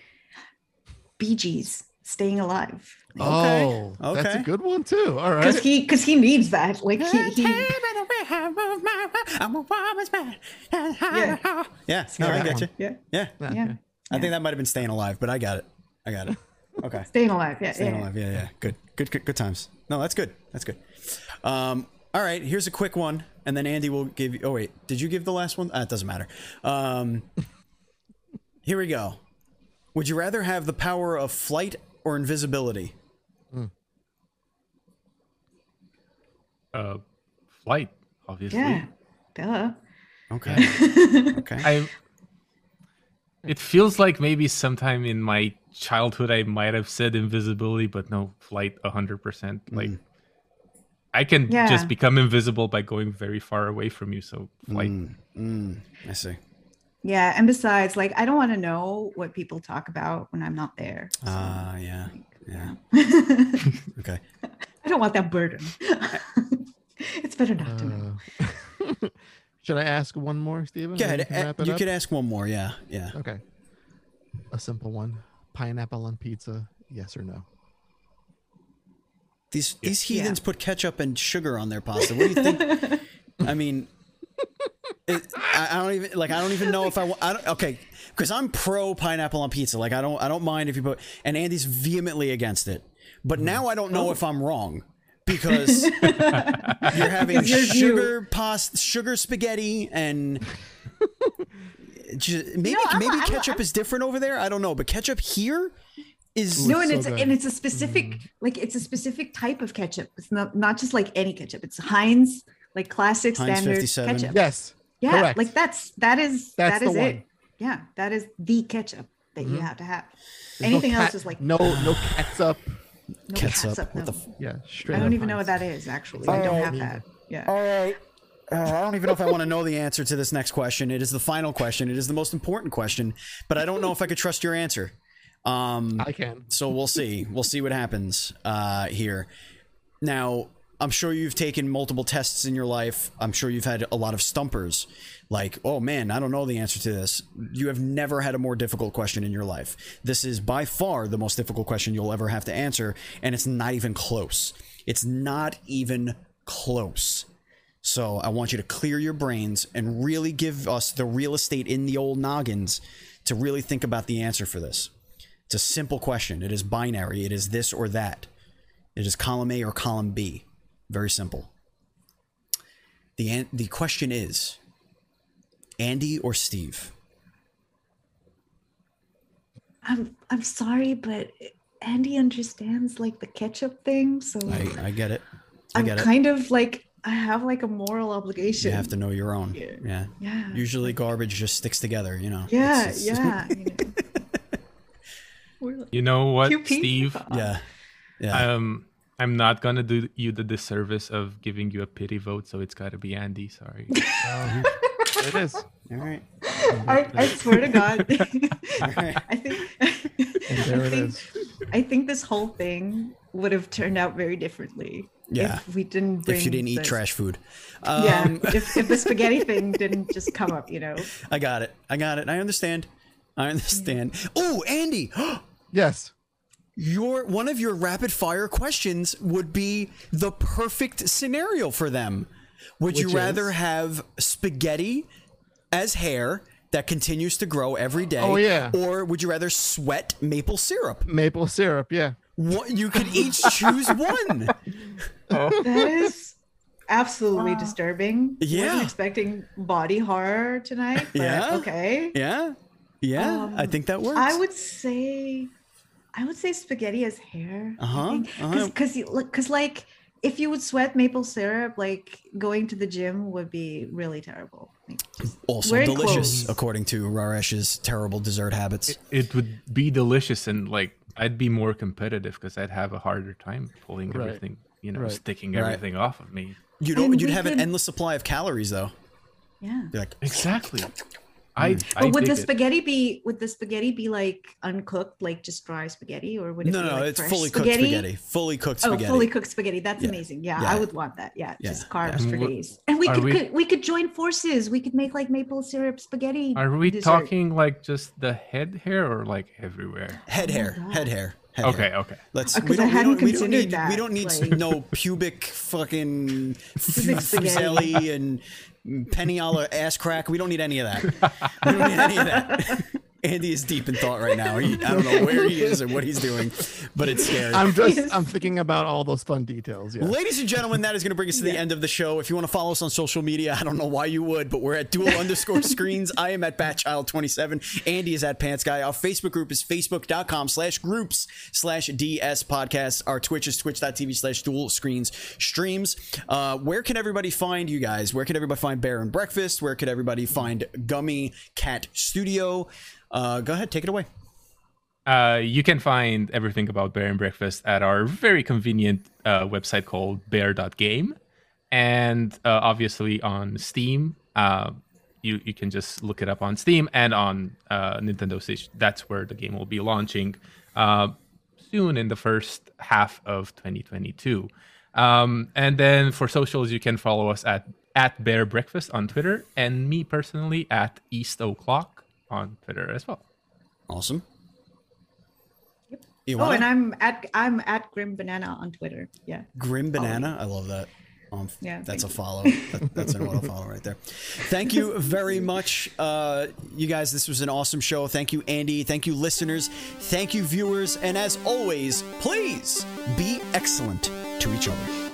Bee Gees, staying alive. Oh, that's a good one too. All right, Because he, because he needs that. Like he, he Yeah. Yeah. No, I that get you. yeah, Yeah. yeah, I think that might have been staying alive, but I got it. I got it. Okay. staying alive. Yeah, Staying yeah. alive. Yeah, yeah. Good. Good. Good. Good times. No, that's good. That's good. Um. All right. Here's a quick one, and then Andy will give you. Oh wait, did you give the last one? Uh, it doesn't matter. Um. Here we go. Would you rather have the power of flight or invisibility? Uh, flight, obviously. Yeah. Duh. Okay. okay. I. It feels like maybe sometime in my childhood I might have said invisibility, but no, flight, hundred percent. Like, I can Yeah. just become invisible by going very far away from you. So flight. Mm, I see. Yeah, and besides, like I don't want to know what people talk about when I'm not there. Ah, yeah. Yeah. Okay. I don't want that burden. it's better not to know. Uh, should I ask one more, Steven? Go ahead. we can a- You could ask one more. Yeah. Yeah. Okay. A simple one. Pineapple on pizza, yes or no? These these Yeah. heathens put ketchup and sugar on their pasta. What do you think? I mean, it, I, I don't even like. I don't even know if I. wa- I don't, okay, because I'm pro pineapple on pizza. Like I don't. I don't mind if you put. And Andy's vehemently against it. But now I don't know if I'm wrong because you're having It's your view. sugar pasta, sugar spaghetti, and Just, maybe I'm- maybe I'm- ketchup I'm- is different over there. I don't know, but ketchup here is no, and so it's good. and it's a specific like it's a specific type of ketchup. It's not not just like any ketchup. It's Heinz, like classic Heinz standard 57. ketchup. Yes. Yeah, correct. like that's that is That's that is the it. one. Mm-hmm. Yeah, that is the ketchup that you have to have. There's no Anything else is like no no ketchup. no ketchup. catsup, What the f- Yeah, straight. I don't up even know what that is actually. I don't Oh, have that. Yeah. All right. Uh, I don't even know if I want to know the answer to this next question. It is the final question. It is the most important question, but I don't know if I could trust your answer. Um, I can. so we'll see. We'll see what happens uh, here. Now, I'm sure you've taken multiple tests in your life. I'm sure you've had a lot of stumpers. Like, oh man, I don't know the answer to this. You have never had a more difficult question in your life. This is by far the most difficult question you'll ever have to answer, and it's not even close. It's not even close. So I want you to clear your brains and really give us the real estate in the old noggins to really think about the answer for this. It's a simple question. It is binary. It is this or that. It is column A or column B. Very simple. The an- the question is Andy or Steve? I'm I'm sorry, but Andy understands like the ketchup thing, so I, I get it. I I'm get it. kind of like I have like a moral obligation. You have to know your own. Yeah. Yeah. Usually garbage just sticks together, you know. Yeah, It's- it's- yeah. you know. Like- You know what, Steve? Yeah. Yeah. Um, I'm not gonna do you the disservice of giving you a pity vote, so it's got to be Andy. Sorry. Um, it is. All right. I, I swear to God. right. I think And there I it think, is. I think this whole thing would have turned out very differently. Yeah. If we didn't bring If you didn't eat trash food. Um, Yeah. if, if the spaghetti thing didn't just come up, you know. I got it. I got it. I understand. I understand. Oh, Andy, Yes. Your one of your rapid fire questions would be the perfect scenario for them. Would you rather is? have spaghetti as hair that continues to grow every day? Oh, yeah. Or would you rather sweat maple syrup? Maple syrup. Yeah. What you could each choose one. That is absolutely disturbing. Yeah. Wasn't expecting body horror tonight, but Yeah. okay. Yeah. Yeah. I think that works. Um, I would say, I would say spaghetti as hair. Uh-huh, uh-huh. Because, because, look, because like, if you would sweat maple syrup, like going to the gym would be really terrible. Like, also delicious, clothes. according to Rares's terrible dessert habits. it would be delicious, and like I'd be more competitive because I'd have a harder time pulling Right. everything, you know, Right. sticking Right. everything off of me. You don't. And You'd we have an endless supply of calories, though. Yeah. You're like, Exactly. I. Mm. I But would dig the it. spaghetti be would the spaghetti be like uncooked, like just dry spaghetti, or would it no, be no, like it's fresh fully cooked spaghetti. Fully cooked spaghetti. Oh, spaghetti. fully cooked spaghetti. That's Yeah. amazing. Yeah, Yeah. I would want that. Yeah, Yeah. just carbs And for what- days. And we could, we- could we could join forces. We could make like maple syrup spaghetti. Are we dessert. talking like just the head hair or like everywhere? Head hair. God. Head hair. Head Okay, hair. okay. Let's. Uh, We 'cause I don't. We hadn't don't, we don't need. that, We don't need like- no pubic fucking Pubic fusilli and penny a la ass crack. We don't need any of that. We don't need any of that. Andy is deep in thought right now. He, I don't know where he is and what he's doing, but it's scary. I'm just. I'm thinking about all those fun details. Yeah. Ladies and gentlemen, that is going to bring us to the end of the show. If you want to follow us on social media, I don't know why you would, but we're at duel underscore screens. I am at Batchild27. Andy is at Pants Guy. Our Facebook group is facebook.com slash groups slash DS podcast. Our Twitch is twitch.tv slash duel screens streams. Uh, where can everybody find you guys? Where can everybody find Bear and Breakfast? Where could everybody find Gummy Cat Studio? Uh, go ahead, take it away. Uh, you can find everything about Bear and Breakfast at our very convenient uh, website called bear.game. And uh, obviously on Steam, uh, you, you can just look it up on Steam and on uh, Nintendo Switch. That's where the game will be launching uh, soon in the first half of 2022. Um, and then for socials, you can follow us at, at Bear Breakfast on Twitter and me personally at East O'Clock on Twitter as well. Awesome. You Oh, and I'm at I'm at Grim Banana on Twitter. Yeah. Grim Banana. I love that. Um, Yeah, that's a follow. That- that's an auto follow right there. Thank you very much, uh, you guys. This was an awesome show. Thank you, Andy. Thank you, listeners. Thank you, viewers. And as always, please be excellent to each other.